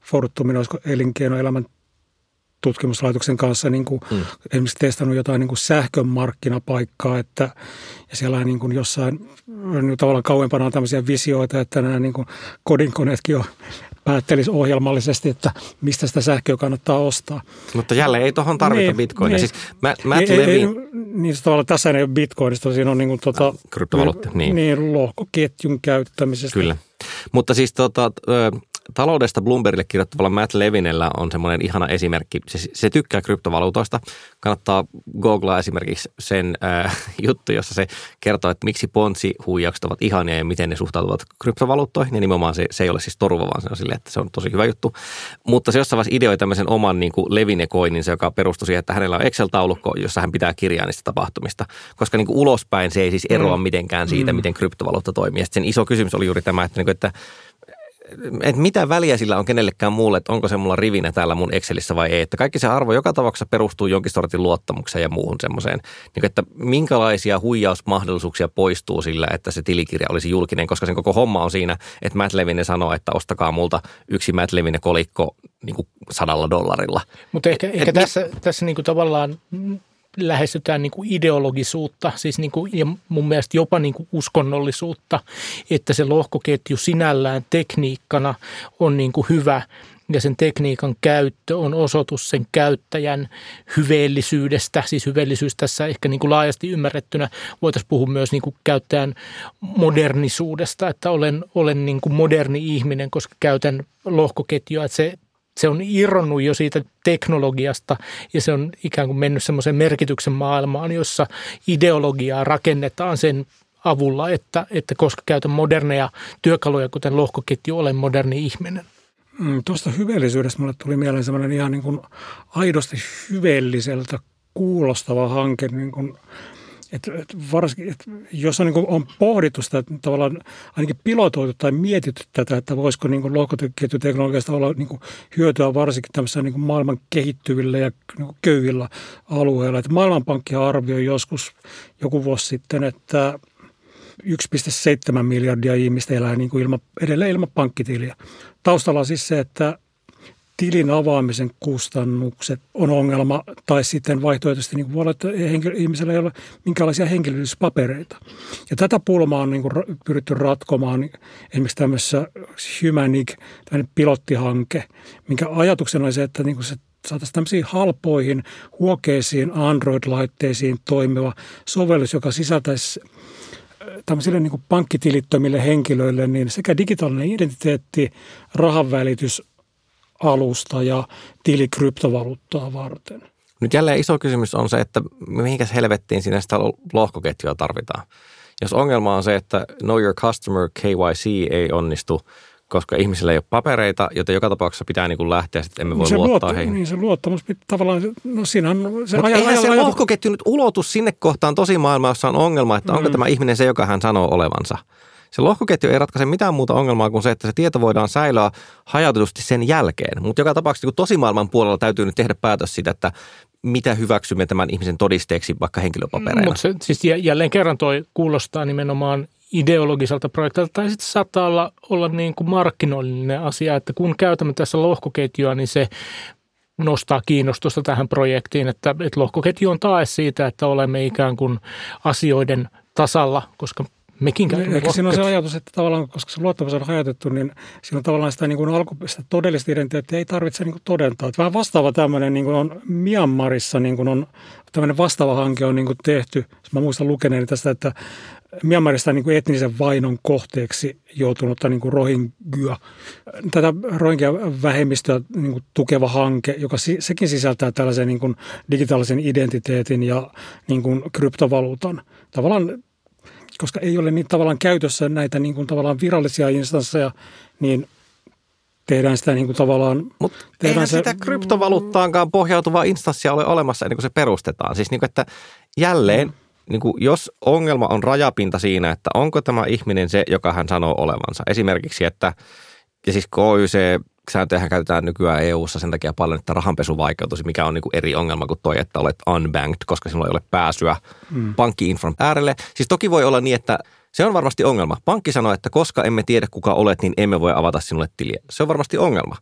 Fortumin, olisiko elinkeinoelämän tutkimuslaitoksen kanssa niin kuin mm. esimerkiksi testannut jotain niin kuin sähkön markkinapaikkaa, että ja siellä niin kuin jossain niin tavallaan kauempana on tämmöisiä visioita, että nämä niin kuin kodinkoneetkin on päättelisi ohjelmallisesti, että mistä sitä sähköä kannattaa ostaa. Mutta jälleen ei tuohon tarvita niin, bitcoinia. Niin, siis Matt, ei, Levy... ei, niin tavallaan tässä ei ole bitcoinista, siinä on niin kuin tuota, kryptovaluutta. Niin. niin, lohkoketjun käyttämisestä. Kyllä. Mutta siis tota, taloudesta Bloombergille kirjoittavalla Matt Levinellä on semmoinen ihana esimerkki. Se, se tykkää kryptovaluutoista. Kannattaa googlaa esimerkiksi sen äh, juttu, jossa se kertoo, että miksi ponzi-huijaukset ovat ihania ja miten ne suhtautuvat kryptovaluuttoihin. Ja nimenomaan se, se ei ole siis toruva, vaan se on silleen, että se on tosi hyvä juttu. Mutta se jossain vaiheessa ideoi tämmöisen oman niin kuin Levine-koininsa, joka perustuu siihen, että hänellä on Excel-taulukko, jossa hän pitää kirjaa niistä tapahtumista. Koska niin kuin ulospäin se ei siis eroa mm. mitenkään siitä, mm. miten kryptovaluutta toimii. Ja sen iso kysymys oli juuri tämä, että, niin kuin, että että mitä väliä sillä on kenellekään muulle, että onko se mulla rivinä täällä mun Excelissä vai ei. Että kaikki se arvo joka tapauksessa perustuu jonkin sortin luottamukseen ja muuhun semmoiseen. Niin että minkälaisia huijausmahdollisuuksia poistuu sillä, että se tilikirja olisi julkinen, koska sen koko homma on siinä, että Matt Levine sanoo, että ostakaa multa yksi Matt Levine kolikko niin kuin sadalla dollarilla. Mutta ehkä, ehkä Et tässä, mi- tässä niin kuin tavallaan lähestytään niin kuin ideologisuutta, siis niin kuin, ja mun mielestä jopa niin kuin uskonnollisuutta, että se lohkoketju sinällään tekniikkana on niin kuin hyvä ja sen tekniikan käyttö on osoitus sen käyttäjän hyveellisyydestä. Siis hyveellisyys tässä ehkä niin kuin laajasti ymmärrettynä voitaisiin puhua myös niin kuin käyttäjän modernisuudesta, että olen, olen niin kuin moderni ihminen, koska käytän lohkoketjua, että se se on irronnut jo siitä teknologiasta ja se on ikään kuin mennyt semmoiseen merkityksen maailmaan, jossa ideologiaa rakennetaan sen avulla, että, että koska käytän moderneja työkaluja, kuten lohkoketju, olen moderni ihminen. Mm, tuosta hyveellisyydestä mulle tuli mieleen semmoinen ihan niin kuin aidosti hyveelliseltä kuulostava hanke, niin kuin et, et varsinkin, et jos on, niin on pohdittu sitä, että tavallaan ainakin pilotoitu tai mietitty tätä, että voisiko niin lohkoketjuteknologiasta olla niin kuin, hyötyä varsinkin tämmöisessä niin maailman kehittyvillä ja niin köyhillä alueilla. Et Maailmanpankki arvioi joskus joku vuosi sitten, että 1,7 miljardia ihmistä elää niin kuin ilma, edelleen ilman pankkitiliä. Taustalla on siis se, että tilin avaamisen kustannukset on ongelma, tai sitten vaihtoehtoisesti niin voi olla, että henkilö, ihmisellä ei ole minkäänlaisia henkilöllisyyspapereita. Ja tätä pulmaa on niin kuin pyritty ratkomaan esimerkiksi tämmöisessä Humanic, tämmöinen pilottihanke, minkä ajatuksena oli se, että niin kuin se saataisiin tämmöisiin halpoihin, huokeisiin Android-laitteisiin toimiva sovellus, joka sisältäisi äh, tämmöisille niin pankkitilittömille henkilöille niin sekä digitaalinen identiteetti, rahanvälitys – alusta ja tili kryptovaluuttaa varten. Nyt jälleen iso kysymys on se, että mihinkäs helvettiin sinne sitä lohkoketjua tarvitaan. Jos ongelma on se, että Know Your Customer KYC ei onnistu, koska ihmisillä ei ole papereita, joten joka tapauksessa pitää niin kuin lähteä, että emme voi se luottaa luot, heihin. Niin se luottamus pitää tavallaan, no siinä on se Mutta eihän se lohkoketju nyt ulotu sinne kohtaan tosi maailma, jossa on ongelma, että onko mm. tämä ihminen se, joka hän sanoo olevansa. Se lohkoketju ei ratkaise mitään muuta ongelmaa kuin se, että se tieto voidaan säilyä hajautetusti sen jälkeen. Mutta joka tapauksessa niin tosimaailman puolella täytyy nyt tehdä päätös siitä, että mitä hyväksymme tämän ihmisen todisteeksi vaikka henkilöpapereilla. Mutta siis jälleen kerran toi kuulostaa nimenomaan ideologiselta projektilta, tai sitten saattaa olla, olla niin kuin markkinoillinen asia, että kun käytämme tässä lohkoketjua, niin se nostaa kiinnostusta tähän projektiin, että, että lohkoketju on tae siitä, että olemme ikään kuin asioiden tasalla, koska mekin käymme Ehkä siinä on se ajatus, että tavallaan, koska se luottamus on hajautettu, niin siinä on tavallaan sitä, niin kuin alku, sitä todellista identiteettiä ei tarvitse niin kuin todentaa. Että vähän vastaava tämmöinen niin kuin on Myanmarissa niin kuin on tämmöinen vastaava hanke on niin kuin tehty. Mä muistan lukeneeni tästä, että Myanmarista niin kuin etnisen vainon kohteeksi joutunutta niin kuin Rohingya. Tätä Rohingya-vähemmistöä niin kuin tukeva hanke, joka sekin sisältää tällaisen niin kuin digitaalisen identiteetin ja niin kuin kryptovaluutan. Tavallaan koska ei ole niin tavallaan käytössä näitä niin kuin tavallaan virallisia instansseja, niin tehdään sitä niin kuin tavallaan... Mutta eihän se... sitä kryptovaluuttaankaan pohjautuvaa instanssia ole olemassa ennen kuin se perustetaan. Siis niin kuin, että jälleen, niin kuin jos ongelma on rajapinta siinä, että onko tämä ihminen se, joka hän sanoo olevansa. Esimerkiksi, että ja siis KYC sääntöjähän käytetään nykyään EU-ssa sen takia paljon, että rahanpesu vaikeutuisi, mikä on niin kuin eri ongelma kuin toi, että olet unbanked, koska sinulla ei ole pääsyä mm. pankki-infran äärelle. Siis toki voi olla niin, että se on varmasti ongelma. Pankki sanoo, että koska emme tiedä kuka olet, niin emme voi avata sinulle tiliä. Se on varmasti ongelma.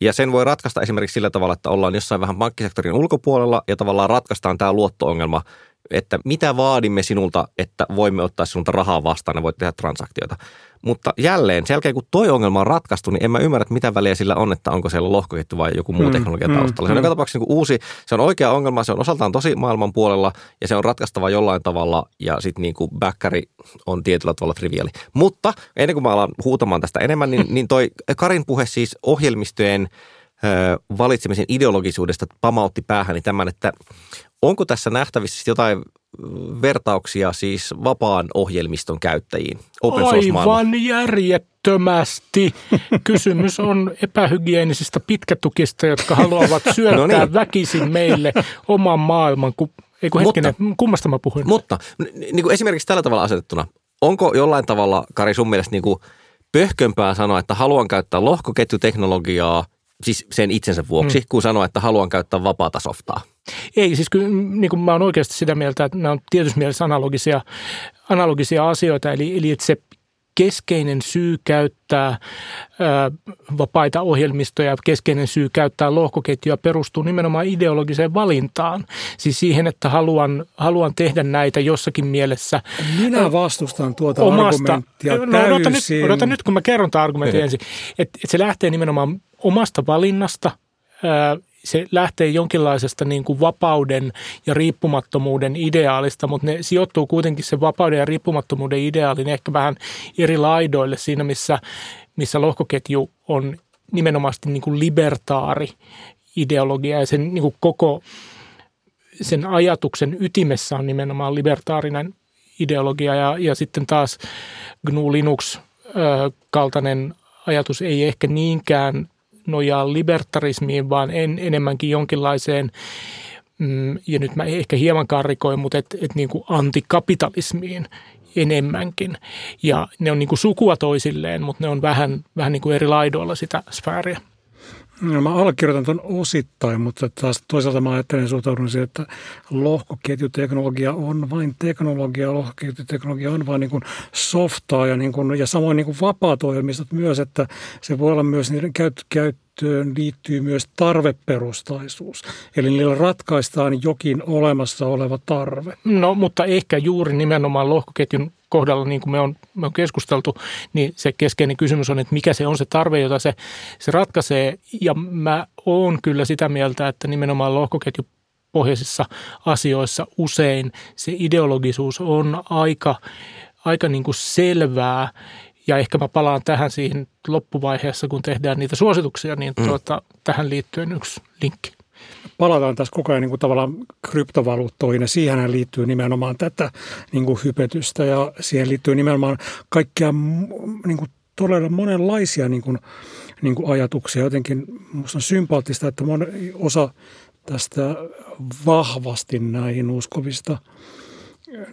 Ja sen voi ratkaista esimerkiksi sillä tavalla, että ollaan jossain vähän pankkisektorin ulkopuolella ja tavallaan ratkaistaan tämä luottoongelma että mitä vaadimme sinulta, että voimme ottaa sinulta rahaa vastaan ja voit tehdä transaktioita. Mutta jälleen, sen jälkeen kun toi ongelma on ratkaistu, niin en mä ymmärrä, että mitä väliä sillä on, että onko siellä lohkoketju vai joku muu mm, teknologia taustalla. Mm, se on mm. joka tapauksessa niin uusi, se on oikea ongelma, se on osaltaan tosi maailman puolella ja se on ratkaistava jollain tavalla ja sitten niin kuin backkari on tietyllä tavalla triviaali. Mutta ennen kuin mä alan huutamaan tästä enemmän, niin, niin toi Karin puhe siis ohjelmistojen valitsemisen ideologisuudesta pamautti päähäni tämän, että onko tässä nähtävissä jotain vertauksia siis vapaan ohjelmiston käyttäjiin? Open Aivan järjettömästi. Kysymys on epähygienisistä pitkätukista, jotka haluavat syöttää no niin. väkisin meille oman maailman. Ku, ei kun hetkinen, mutta, kummasta mä puhuin? Mutta niin kuin esimerkiksi tällä tavalla asetettuna, onko jollain tavalla, Kari, sun mielestä niin kuin pöhkömpää sanoa, että haluan käyttää lohkoketjuteknologiaa siis sen itsensä vuoksi, mm. kun sanoa, että haluan käyttää vapaata softaa. Ei, siis kyllä niin kuin mä oon oikeasti sitä mieltä, että nämä on tietysti mielessä analogisia, analogisia asioita, eli, eli että se keskeinen syy käyttää vapaita ohjelmistoja, keskeinen syy käyttää lohkoketjua perustuu nimenomaan ideologiseen valintaan. Siis siihen, että haluan, haluan tehdä näitä jossakin mielessä. Minä vastustan tuota omasta, argumenttia no, odota, nyt, odota nyt, kun mä kerron tämän argumentin ensin. Että et se lähtee nimenomaan omasta valinnasta se lähtee jonkinlaisesta niin kuin vapauden ja riippumattomuuden ideaalista, mutta ne sijoittuu kuitenkin sen vapauden ja riippumattomuuden ideaalin ehkä vähän eri laidoille siinä, missä, missä lohkoketju on nimenomaan niin kuin libertaari ideologia ja sen niin kuin koko sen ajatuksen ytimessä on nimenomaan libertaarinen ideologia ja, ja sitten taas GNU Linux kaltainen ajatus ei ehkä niinkään nojaa libertarismiin, vaan en, enemmänkin jonkinlaiseen, mm, ja nyt mä ehkä hieman karrikoin, mutta et, et niin kuin antikapitalismiin enemmänkin. Ja ne on niin kuin sukua toisilleen, mutta ne on vähän, vähän niin kuin eri laidoilla sitä sfääriä. No, mä allekirjoitan tuon osittain, mutta taas toisaalta mä ajattelen suhtaudun siihen, että lohkoketjuteknologia on vain teknologia, lohkoketjuteknologia on vain niin kuin softaa ja, niin kuin, ja samoin niin kuin vapaat ohjelmistot myös, että se voi olla myös niiden käyt, käyttöön liittyy myös tarveperustaisuus. Eli niillä ratkaistaan jokin olemassa oleva tarve. No, mutta ehkä juuri nimenomaan lohkoketjun kohdalla, niin kuin me on, me on keskusteltu, niin se keskeinen kysymys on, että mikä se on se tarve, jota se, se ratkaisee. Ja mä oon kyllä sitä mieltä, että nimenomaan lohkoketju pohjaisissa asioissa usein se ideologisuus on aika, aika niin kuin selvää. Ja ehkä mä palaan tähän siihen loppuvaiheessa, kun tehdään niitä suosituksia, niin mm. tuota, tähän liittyen yksi linkki palataan tässä koko ajan niin kuin tavallaan kryptovaluuttoihin ja siihen liittyy nimenomaan tätä niin kuin hypetystä ja siihen liittyy nimenomaan kaikkia niin kuin todella monenlaisia niin kuin, niin kuin ajatuksia. Jotenkin minusta on sympaattista, että osa tästä vahvasti näihin uskovista –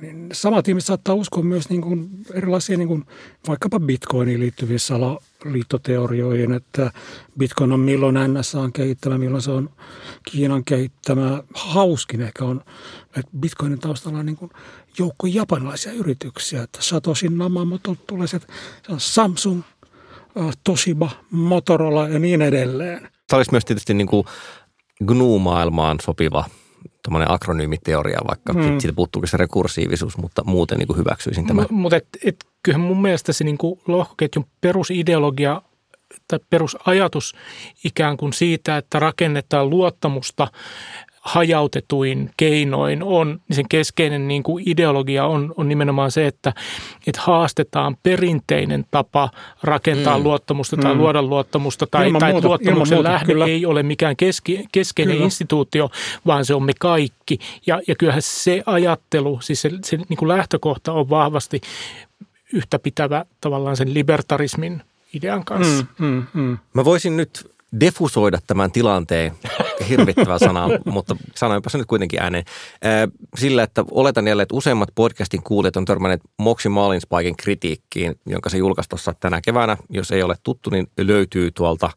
niin samat ihmiset saattaa uskoa myös niin kuin erilaisia niin kuin vaikkapa bitcoiniin liittyviin salaliittoteorioihin, että bitcoin on milloin NSA on kehittämä, milloin se on Kiinan kehittämä. Hauskin ehkä on, että bitcoinin taustalla on niin kuin joukko japanilaisia yrityksiä, että Satoshi Namamoto tulee se on Samsung, Toshiba, Motorola ja niin edelleen. Tämä olisi myös tietysti niin kuin GNU-maailmaan sopiva tuommoinen akronyymiteoria, vaikka hmm. siitä puuttuukin se rekursiivisuus, mutta muuten niin kuin hyväksyisin tämän. M- mutta et, et, kyllähän mun mielestä se niin kuin lohkoketjun perusideologia tai perusajatus ikään kuin siitä, että rakennetaan luottamusta hajautetuin keinoin on, niin sen keskeinen niin kuin ideologia on, on nimenomaan se, että, että haastetaan perinteinen tapa rakentaa mm. luottamusta tai mm. luoda luottamusta tai, tai muuta, luottamuksen muuta, lähde kyllä. ei ole mikään keski, keskeinen kyllä. instituutio, vaan se on me kaikki. Ja, ja kyllähän se ajattelu, siis se, se niin kuin lähtökohta on vahvasti yhtä pitävä tavallaan sen libertarismin idean kanssa. Mm, mm, mm. Mä voisin nyt defusoida tämän tilanteen, hirvittävä sana, mutta sanoinpa se nyt kuitenkin ääneen, sillä, että oletan jälleen, että useimmat podcastin kuulijat on törmänneet Moxie Marlinspiken kritiikkiin, jonka se julkaisi tuossa tänä keväänä. Jos ei ole tuttu, niin löytyy tuolta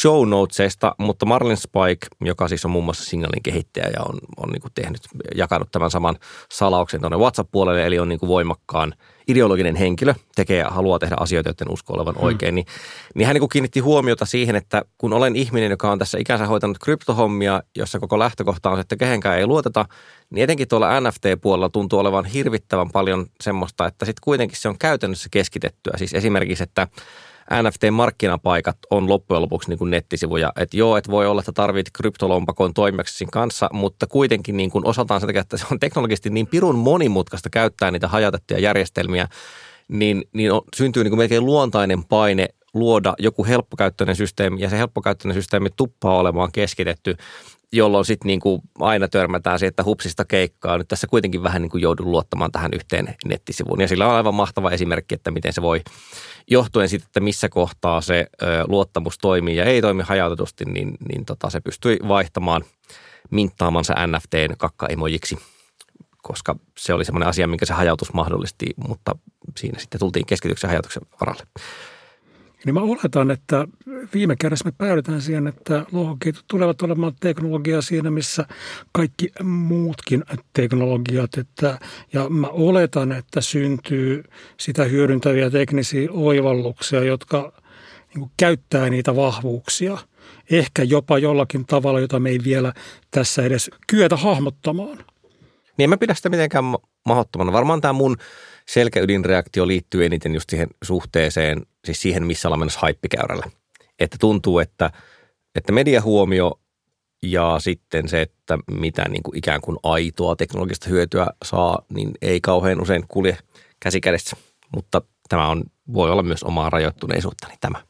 show notesista, mutta Marlin Spike, joka siis on muun muassa signalin kehittäjä ja on, on niin tehnyt, jakanut tämän saman salauksen tuonne WhatsApp-puolelle, eli on niin voimakkaan – ideologinen henkilö tekee ja haluaa tehdä asioita, joiden usko olevan hmm. oikein, niin, niin hän niin kuin kiinnitti huomiota siihen, että kun olen ihminen, joka on tässä ikänsä hoitanut kryptohommia, jossa koko lähtökohta on se, että kehenkään ei luoteta, niin etenkin tuolla NFT-puolella tuntuu olevan hirvittävän paljon semmoista, että sitten kuitenkin se on käytännössä keskitettyä. Siis esimerkiksi, että NFT-markkinapaikat on loppujen lopuksi niin kuin nettisivuja. Että joo, että voi olla, että tarvit kryptolompakon toimijaksi kanssa, mutta kuitenkin niin kuin osataan sen takia, että se on teknologisesti niin pirun monimutkaista käyttää niitä hajautettuja järjestelmiä, niin, niin on, syntyy niin kuin melkein luontainen paine luoda joku helppokäyttöinen systeemi, ja se helppokäyttöinen systeemi tuppaa olemaan keskitetty jolloin sitten niin kuin aina törmätään siihen, että hupsista keikkaa. Nyt tässä kuitenkin vähän niin kuin joudun luottamaan tähän yhteen nettisivuun. Ja sillä on aivan mahtava esimerkki, että miten se voi, johtuen siitä, että missä kohtaa se ö, luottamus toimii ja ei toimi hajautetusti, niin, niin tota, se pystyi vaihtamaan minttaamansa NFTn kakkaemojiksi, koska se oli semmoinen asia, minkä se hajautus mahdollisti, mutta siinä sitten tultiin keskityksen hajautuksen varalle. Niin mä oletan, että viime kädessä me päädytään siihen, että lohkoketjut tulevat olemaan teknologiaa siinä, missä kaikki muutkin teknologiat. Että, ja mä oletan, että syntyy sitä hyödyntäviä teknisiä oivalluksia, jotka niin käyttää niitä vahvuuksia. Ehkä jopa jollakin tavalla, jota me ei vielä tässä edes kyetä hahmottamaan. Niin mä pidä sitä mitenkään mahdottomana. Varmaan tämä mun selkäydinreaktio liittyy eniten just siihen suhteeseen, siis siihen, missä ollaan menossa haippikäyrällä. Että tuntuu, että, että mediahuomio ja sitten se, että mitä niin kuin ikään kuin aitoa teknologista hyötyä saa, niin ei kauhean usein kulje käsi kädessä. Mutta tämä on, voi olla myös omaa rajoittuneisuutta, niin tämä.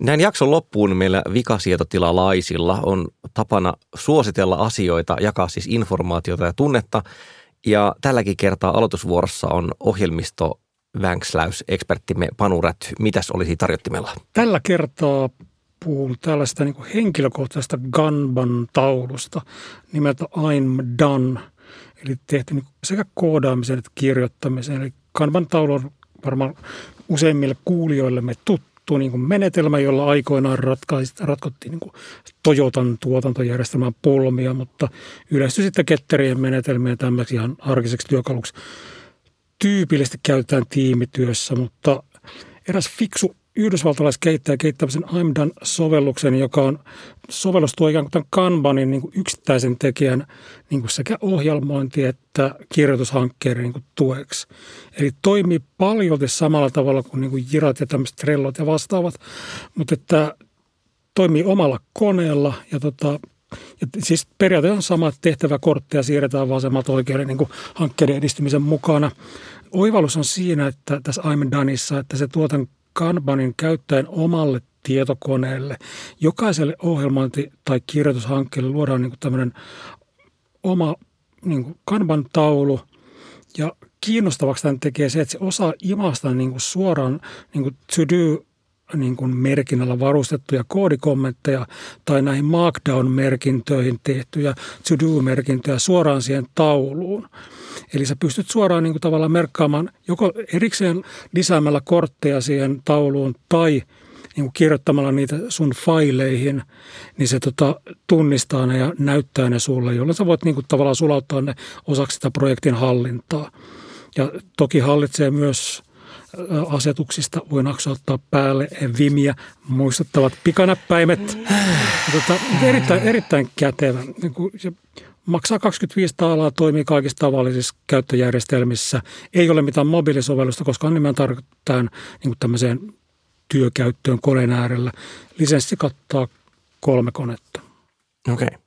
Näin jakson loppuun meillä vikasietotilalaisilla on tapana suositella asioita, jakaa siis informaatiota ja tunnetta. Ja tälläkin kertaa aloitusvuorossa on ohjelmisto Vänksläys, eksperttimme Panu Rätty. Mitäs olisi tarjottimella? Tällä kertaa puhun tällaista niin kuin henkilökohtaisesta Ganban-taulusta nimeltä I'm Done. Eli tehty niin sekä koodaamisen että kirjoittamisen. Eli Kanban-taulu on varmaan useimmille kuulijoillemme tuttu tuttu niin kuin menetelmä, jolla aikoinaan ratkottiin niin kuin Toyotan tuotantojärjestelmän pulmia, mutta yleistyi sitten ketterien menetelmiä tämmöiseksi ihan arkiseksi työkaluksi. Tyypillisesti käytetään tiimityössä, mutta eräs fiksu yhdysvaltalaiskehittäjä keittämisen I'm Done-sovelluksen, joka on sovellus tuo ikään kuin tämän Kanbanin niin kuin yksittäisen tekijän niin kuin sekä ohjelmointi että kirjoitushankkeiden niin kuin tueksi. Eli toimii paljolti samalla tavalla kuin, niin kuin Jirat ja tämmöiset Trellot ja vastaavat, mutta että toimii omalla koneella ja tota, ja siis periaatteessa on sama tehtäväkortteja siirretään vasemmalta oikealle niin hankkeiden edistymisen mukana. Oivallus on siinä, että tässä I'm että se tuotan Kanbanin käyttäen omalle tietokoneelle. Jokaiselle ohjelmointi- tai kirjoitushankkeelle luodaan niin tämmöinen oma niin Kanban-taulu ja kiinnostavaksi tämän tekee se, että se osaa imasta niin kuin suoraan niin kuin to-do niin kuin merkinnällä varustettuja koodikommentteja tai näihin Markdown-merkintöihin tehtyjä to-do-merkintöjä suoraan siihen tauluun. Eli sä pystyt suoraan niin kuin tavallaan merkkaamaan joko erikseen lisäämällä kortteja siihen tauluun tai niin kuin kirjoittamalla niitä sun faileihin, niin se tota, tunnistaa ne ja näyttää ne sulle, jolloin sä voit niin kuin tavallaan sulauttaa ne osaksi sitä projektin hallintaa. Ja toki hallitsee myös asetuksista voi naksauttaa päälle Vimiä muistuttavat pikanäppäimet. Tota, erittäin, erittäin kätevä. Niin se maksaa 25 taalaa, toimii kaikissa tavallisissa käyttöjärjestelmissä. Ei ole mitään mobiilisovellusta, koska nimenomaan tarkoittaa niin tämmöiseen työkäyttöön koneen äärellä. Lisenssi kattaa kolme konetta. Okei. Okay.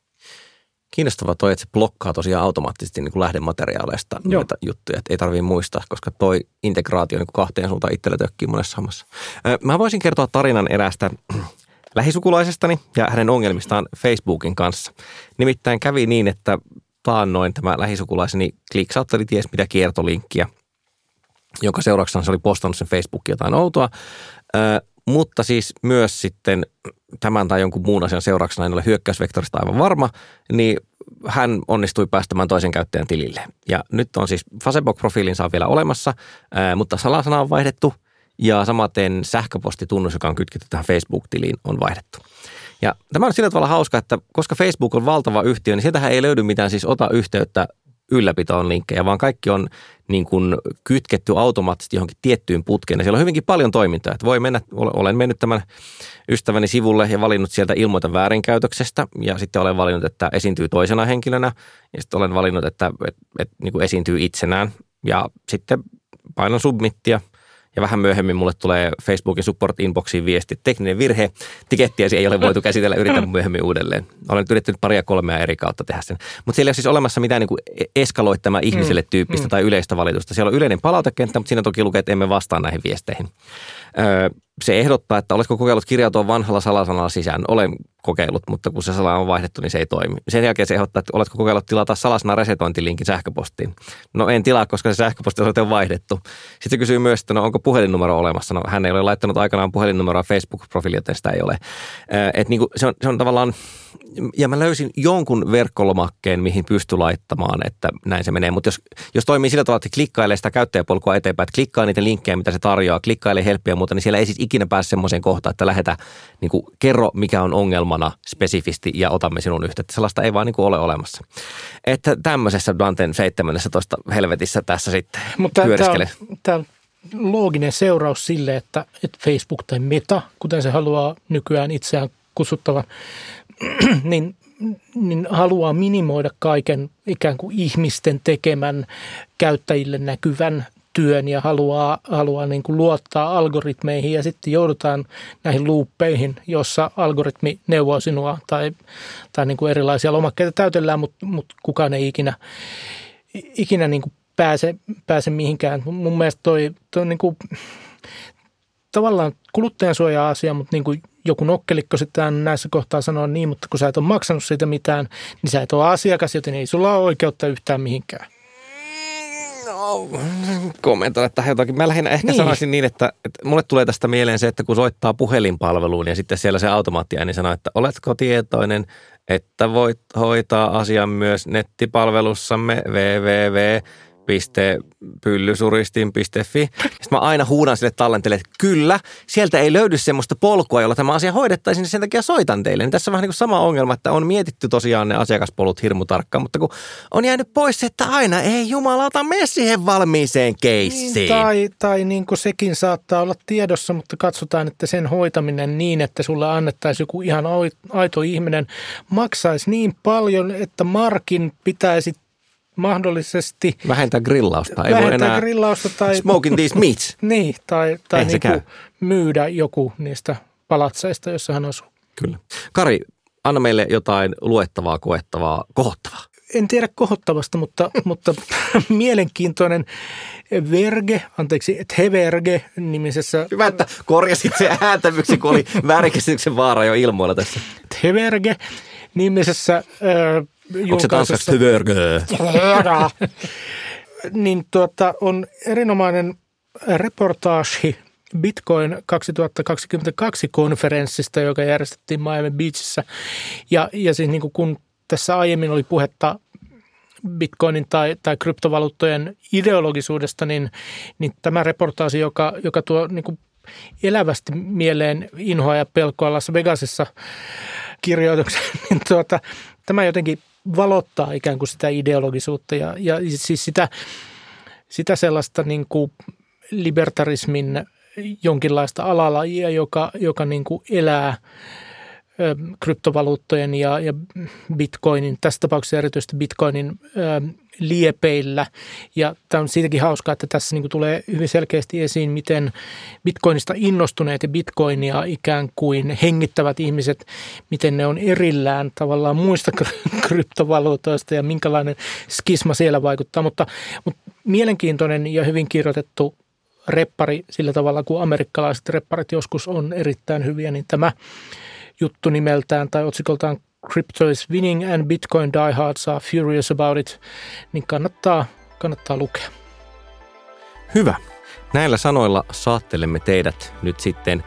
Kiinnostavaa toi, että se blokkaa tosiaan automaattisesti niin kuin lähdemateriaaleista Joo. näitä juttuja, että ei tarvitse muistaa, koska toi integraatio niin kuin kahteen suuntaan itselle tökkii monessa hammassa. Mä voisin kertoa tarinan erästä lähisukulaisestani ja hänen ongelmistaan Facebookin kanssa. Nimittäin kävi niin, että taannoin tämä lähisukulaiseni kliksautteli ties mitä kiertolinkkiä, jonka seurauksena se oli postannut sen Facebookin jotain outoa. Mutta siis myös sitten tämän tai jonkun muun asian seurauksena, en ole hyökkäysvektorista aivan varma, niin hän onnistui päästämään toisen käyttäjän tilille. Ja nyt on siis Facebook-profiilinsa on vielä olemassa, mutta salasana on vaihdettu – ja samaten sähköpostitunnus, joka on kytketty tähän Facebook-tiliin, on vaihdettu. Ja tämä on sillä tavalla hauska, että koska Facebook on valtava yhtiö, niin sieltähän ei löydy mitään siis ota yhteyttä ylläpitoon linkkejä, vaan kaikki on niin kuin kytketty automaattisesti johonkin tiettyyn putkeen. Ja siellä on hyvinkin paljon toimintaa. Että voi mennä, olen mennyt tämän ystäväni sivulle ja valinnut sieltä ilmoita väärinkäytöksestä. Ja sitten olen valinnut, että esiintyy toisena henkilönä. Ja sitten olen valinnut, että, että, että niin kuin esiintyy itsenään. Ja sitten painan submittia – ja vähän myöhemmin mulle tulee Facebookin support inboxiin viesti, tekninen virhe, tikettiäsi ei ole voitu käsitellä, yritän myöhemmin uudelleen. Olen nyt yrittänyt paria kolmea eri kautta tehdä sen. Mutta siellä ei ole siis olemassa mitään niin kuin eskaloittamaa ihmiselle mm, tyyppistä mm. tai yleistä valitusta. Siellä on yleinen palautekenttä, mutta siinä toki lukee, että emme vastaa näihin viesteihin. Öö, se ehdottaa, että oletko kokeillut kirjautua vanhalla salasanalla sisään. Olen kokeillut, mutta kun se sala on vaihdettu, niin se ei toimi. Sen jälkeen se ehdottaa, että oletko kokeillut tilata salasana resetointilinkin sähköpostiin. No en tilaa, koska se sähköposti on vaihdettu. Sitten se kysyy myös, että no onko puhelinnumero olemassa. No hän ei ole laittanut aikanaan puhelinnumeroa Facebook-profiiliin, joten sitä ei ole. Et niin kuin se, on, se on tavallaan, ja mä löysin jonkun verkkolomakkeen, mihin pysty laittamaan, että näin se menee. Mutta jos, jos toimii sillä tavalla, että klikkailee sitä käyttäjäpolkua eteenpäin, että klikkaa niitä linkkejä, mitä se tarjoaa, klikkailee helppiä ja muuta, niin siellä ei siis ikinä pääse semmoiseen kohtaan, että lähetä, niin kuin, kerro mikä on ongelmana spesifisti ja otamme sinun yhteyttä. Sellaista ei vaan niin kuin ole olemassa. Että tämmöisessä Danten 17 helvetissä tässä sitten Mutta pyöriskele. Tämä on looginen seuraus sille, että, että Facebook tai Meta, kuten se haluaa nykyään itseään kutsuttavan, niin niin haluaa minimoida kaiken ikään kuin ihmisten tekemän käyttäjille näkyvän työn ja haluaa, haluaa niin kuin luottaa algoritmeihin ja sitten joudutaan näihin luuppeihin, jossa algoritmi neuvoo sinua tai, tai niin kuin erilaisia lomakkeita täytellään, mutta, mutta kukaan ei ikinä, ikinä niin kuin pääse, pääse mihinkään. Mun mielestä toi, toi niin kuin, tavallaan kuluttajansuoja-asia, mutta niin kuin joku nokkelikko sitten näissä kohtaa sanoa niin, mutta kun sä et ole maksanut siitä mitään, niin sä et ole asiakas, joten ei sulla ole oikeutta yhtään mihinkään kommentoida tähän jotakin. Mä lähinnä ehkä niin. sanoisin niin, että, että mulle tulee tästä mieleen se, että kun soittaa puhelinpalveluun ja sitten siellä se automaattiääni sanoo, että oletko tietoinen, että voit hoitaa asian myös nettipalvelussamme www www.pyllysuristin.fi. Sitten mä aina huudan sille tallentelle, että kyllä, sieltä ei löydy semmoista polkua, jolla tämä asia hoidettaisiin, niin sen takia soitan teille. Niin tässä on vähän niin kuin sama ongelma, että on mietitty tosiaan ne asiakaspolut hirmu tarkkaan, mutta kun on jäänyt pois se, että aina ei jumalauta mene siihen valmiiseen keissiin. Niin, tai, tai niin kuin sekin saattaa olla tiedossa, mutta katsotaan, että sen hoitaminen niin, että sulle annettaisiin joku ihan aito ihminen, maksaisi niin paljon, että Markin pitäisi mahdollisesti... Vähentää grillausta. Ei vähentää voi enää grillausta tai... Smoking these meats. niin, tai, tai niin kuin myydä joku niistä palatseista, jossa hän asuu. Kyllä. Kari, anna meille jotain luettavaa, koettavaa, kohottavaa. En tiedä kohottavasta, mutta, mutta mielenkiintoinen Verge, anteeksi, Teverge nimisessä. Hyvä, että korjasit se ääntämyksi, kun oli väärinkäsityksen vaara jo ilmoilla tässä. Teverge nimisessä äh, Onko se tanskaksi niin tuota, on erinomainen reportaasi Bitcoin 2022 konferenssista, joka järjestettiin Miami Beachissä. Ja, ja siis niin kuin kun tässä aiemmin oli puhetta bitcoinin tai, tai kryptovaluuttojen ideologisuudesta, niin, niin tämä reportaasi, joka, joka tuo niin kuin elävästi mieleen inhoa ja pelkoa Las Vegasissa kirjoituksen, niin tuota, tämä jotenkin valottaa ikään kuin sitä ideologisuutta ja, ja siis sitä, sitä sellaista niin kuin libertarismin jonkinlaista alalajia, joka, joka niin kuin elää kryptovaluuttojen ja, ja bitcoinin, tässä tapauksessa erityisesti bitcoinin liepeillä. Ja tämä on siitäkin hauskaa, että tässä niin tulee hyvin selkeästi esiin, miten bitcoinista innostuneet ja bitcoinia ikään kuin hengittävät ihmiset, miten ne on erillään tavallaan muista kryptovaluutoista ja minkälainen skisma siellä vaikuttaa. Mutta, mutta mielenkiintoinen ja hyvin kirjoitettu reppari sillä tavalla, kuin amerikkalaiset repparit joskus on erittäin hyviä, niin tämä juttu nimeltään tai otsikoltaan Crypto is winning and Bitcoin diehards are furious about it, niin kannattaa, kannattaa lukea. Hyvä. Näillä sanoilla saattelemme teidät nyt sitten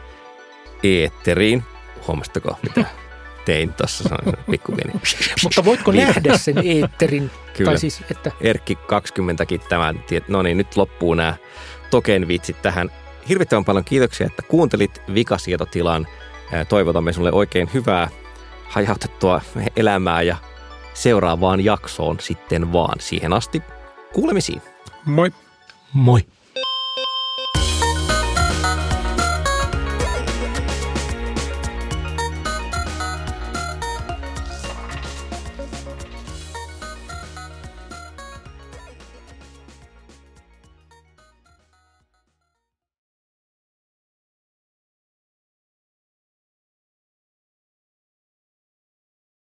eetteriin. Huomastako, mitä tein tuossa, sanoin. Mutta voitko nähdä sen eetterin? Kyllä. Tai siis, että... Erkki 20kin tämän. No niin, nyt loppuu nämä token vitsit tähän. Hirvittävän paljon kiitoksia, että kuuntelit Vikasietotilan – Toivotamme sinulle oikein hyvää hajautettua elämää ja seuraavaan jaksoon sitten vaan. Siihen asti kuulemisiin. Moi. Moi.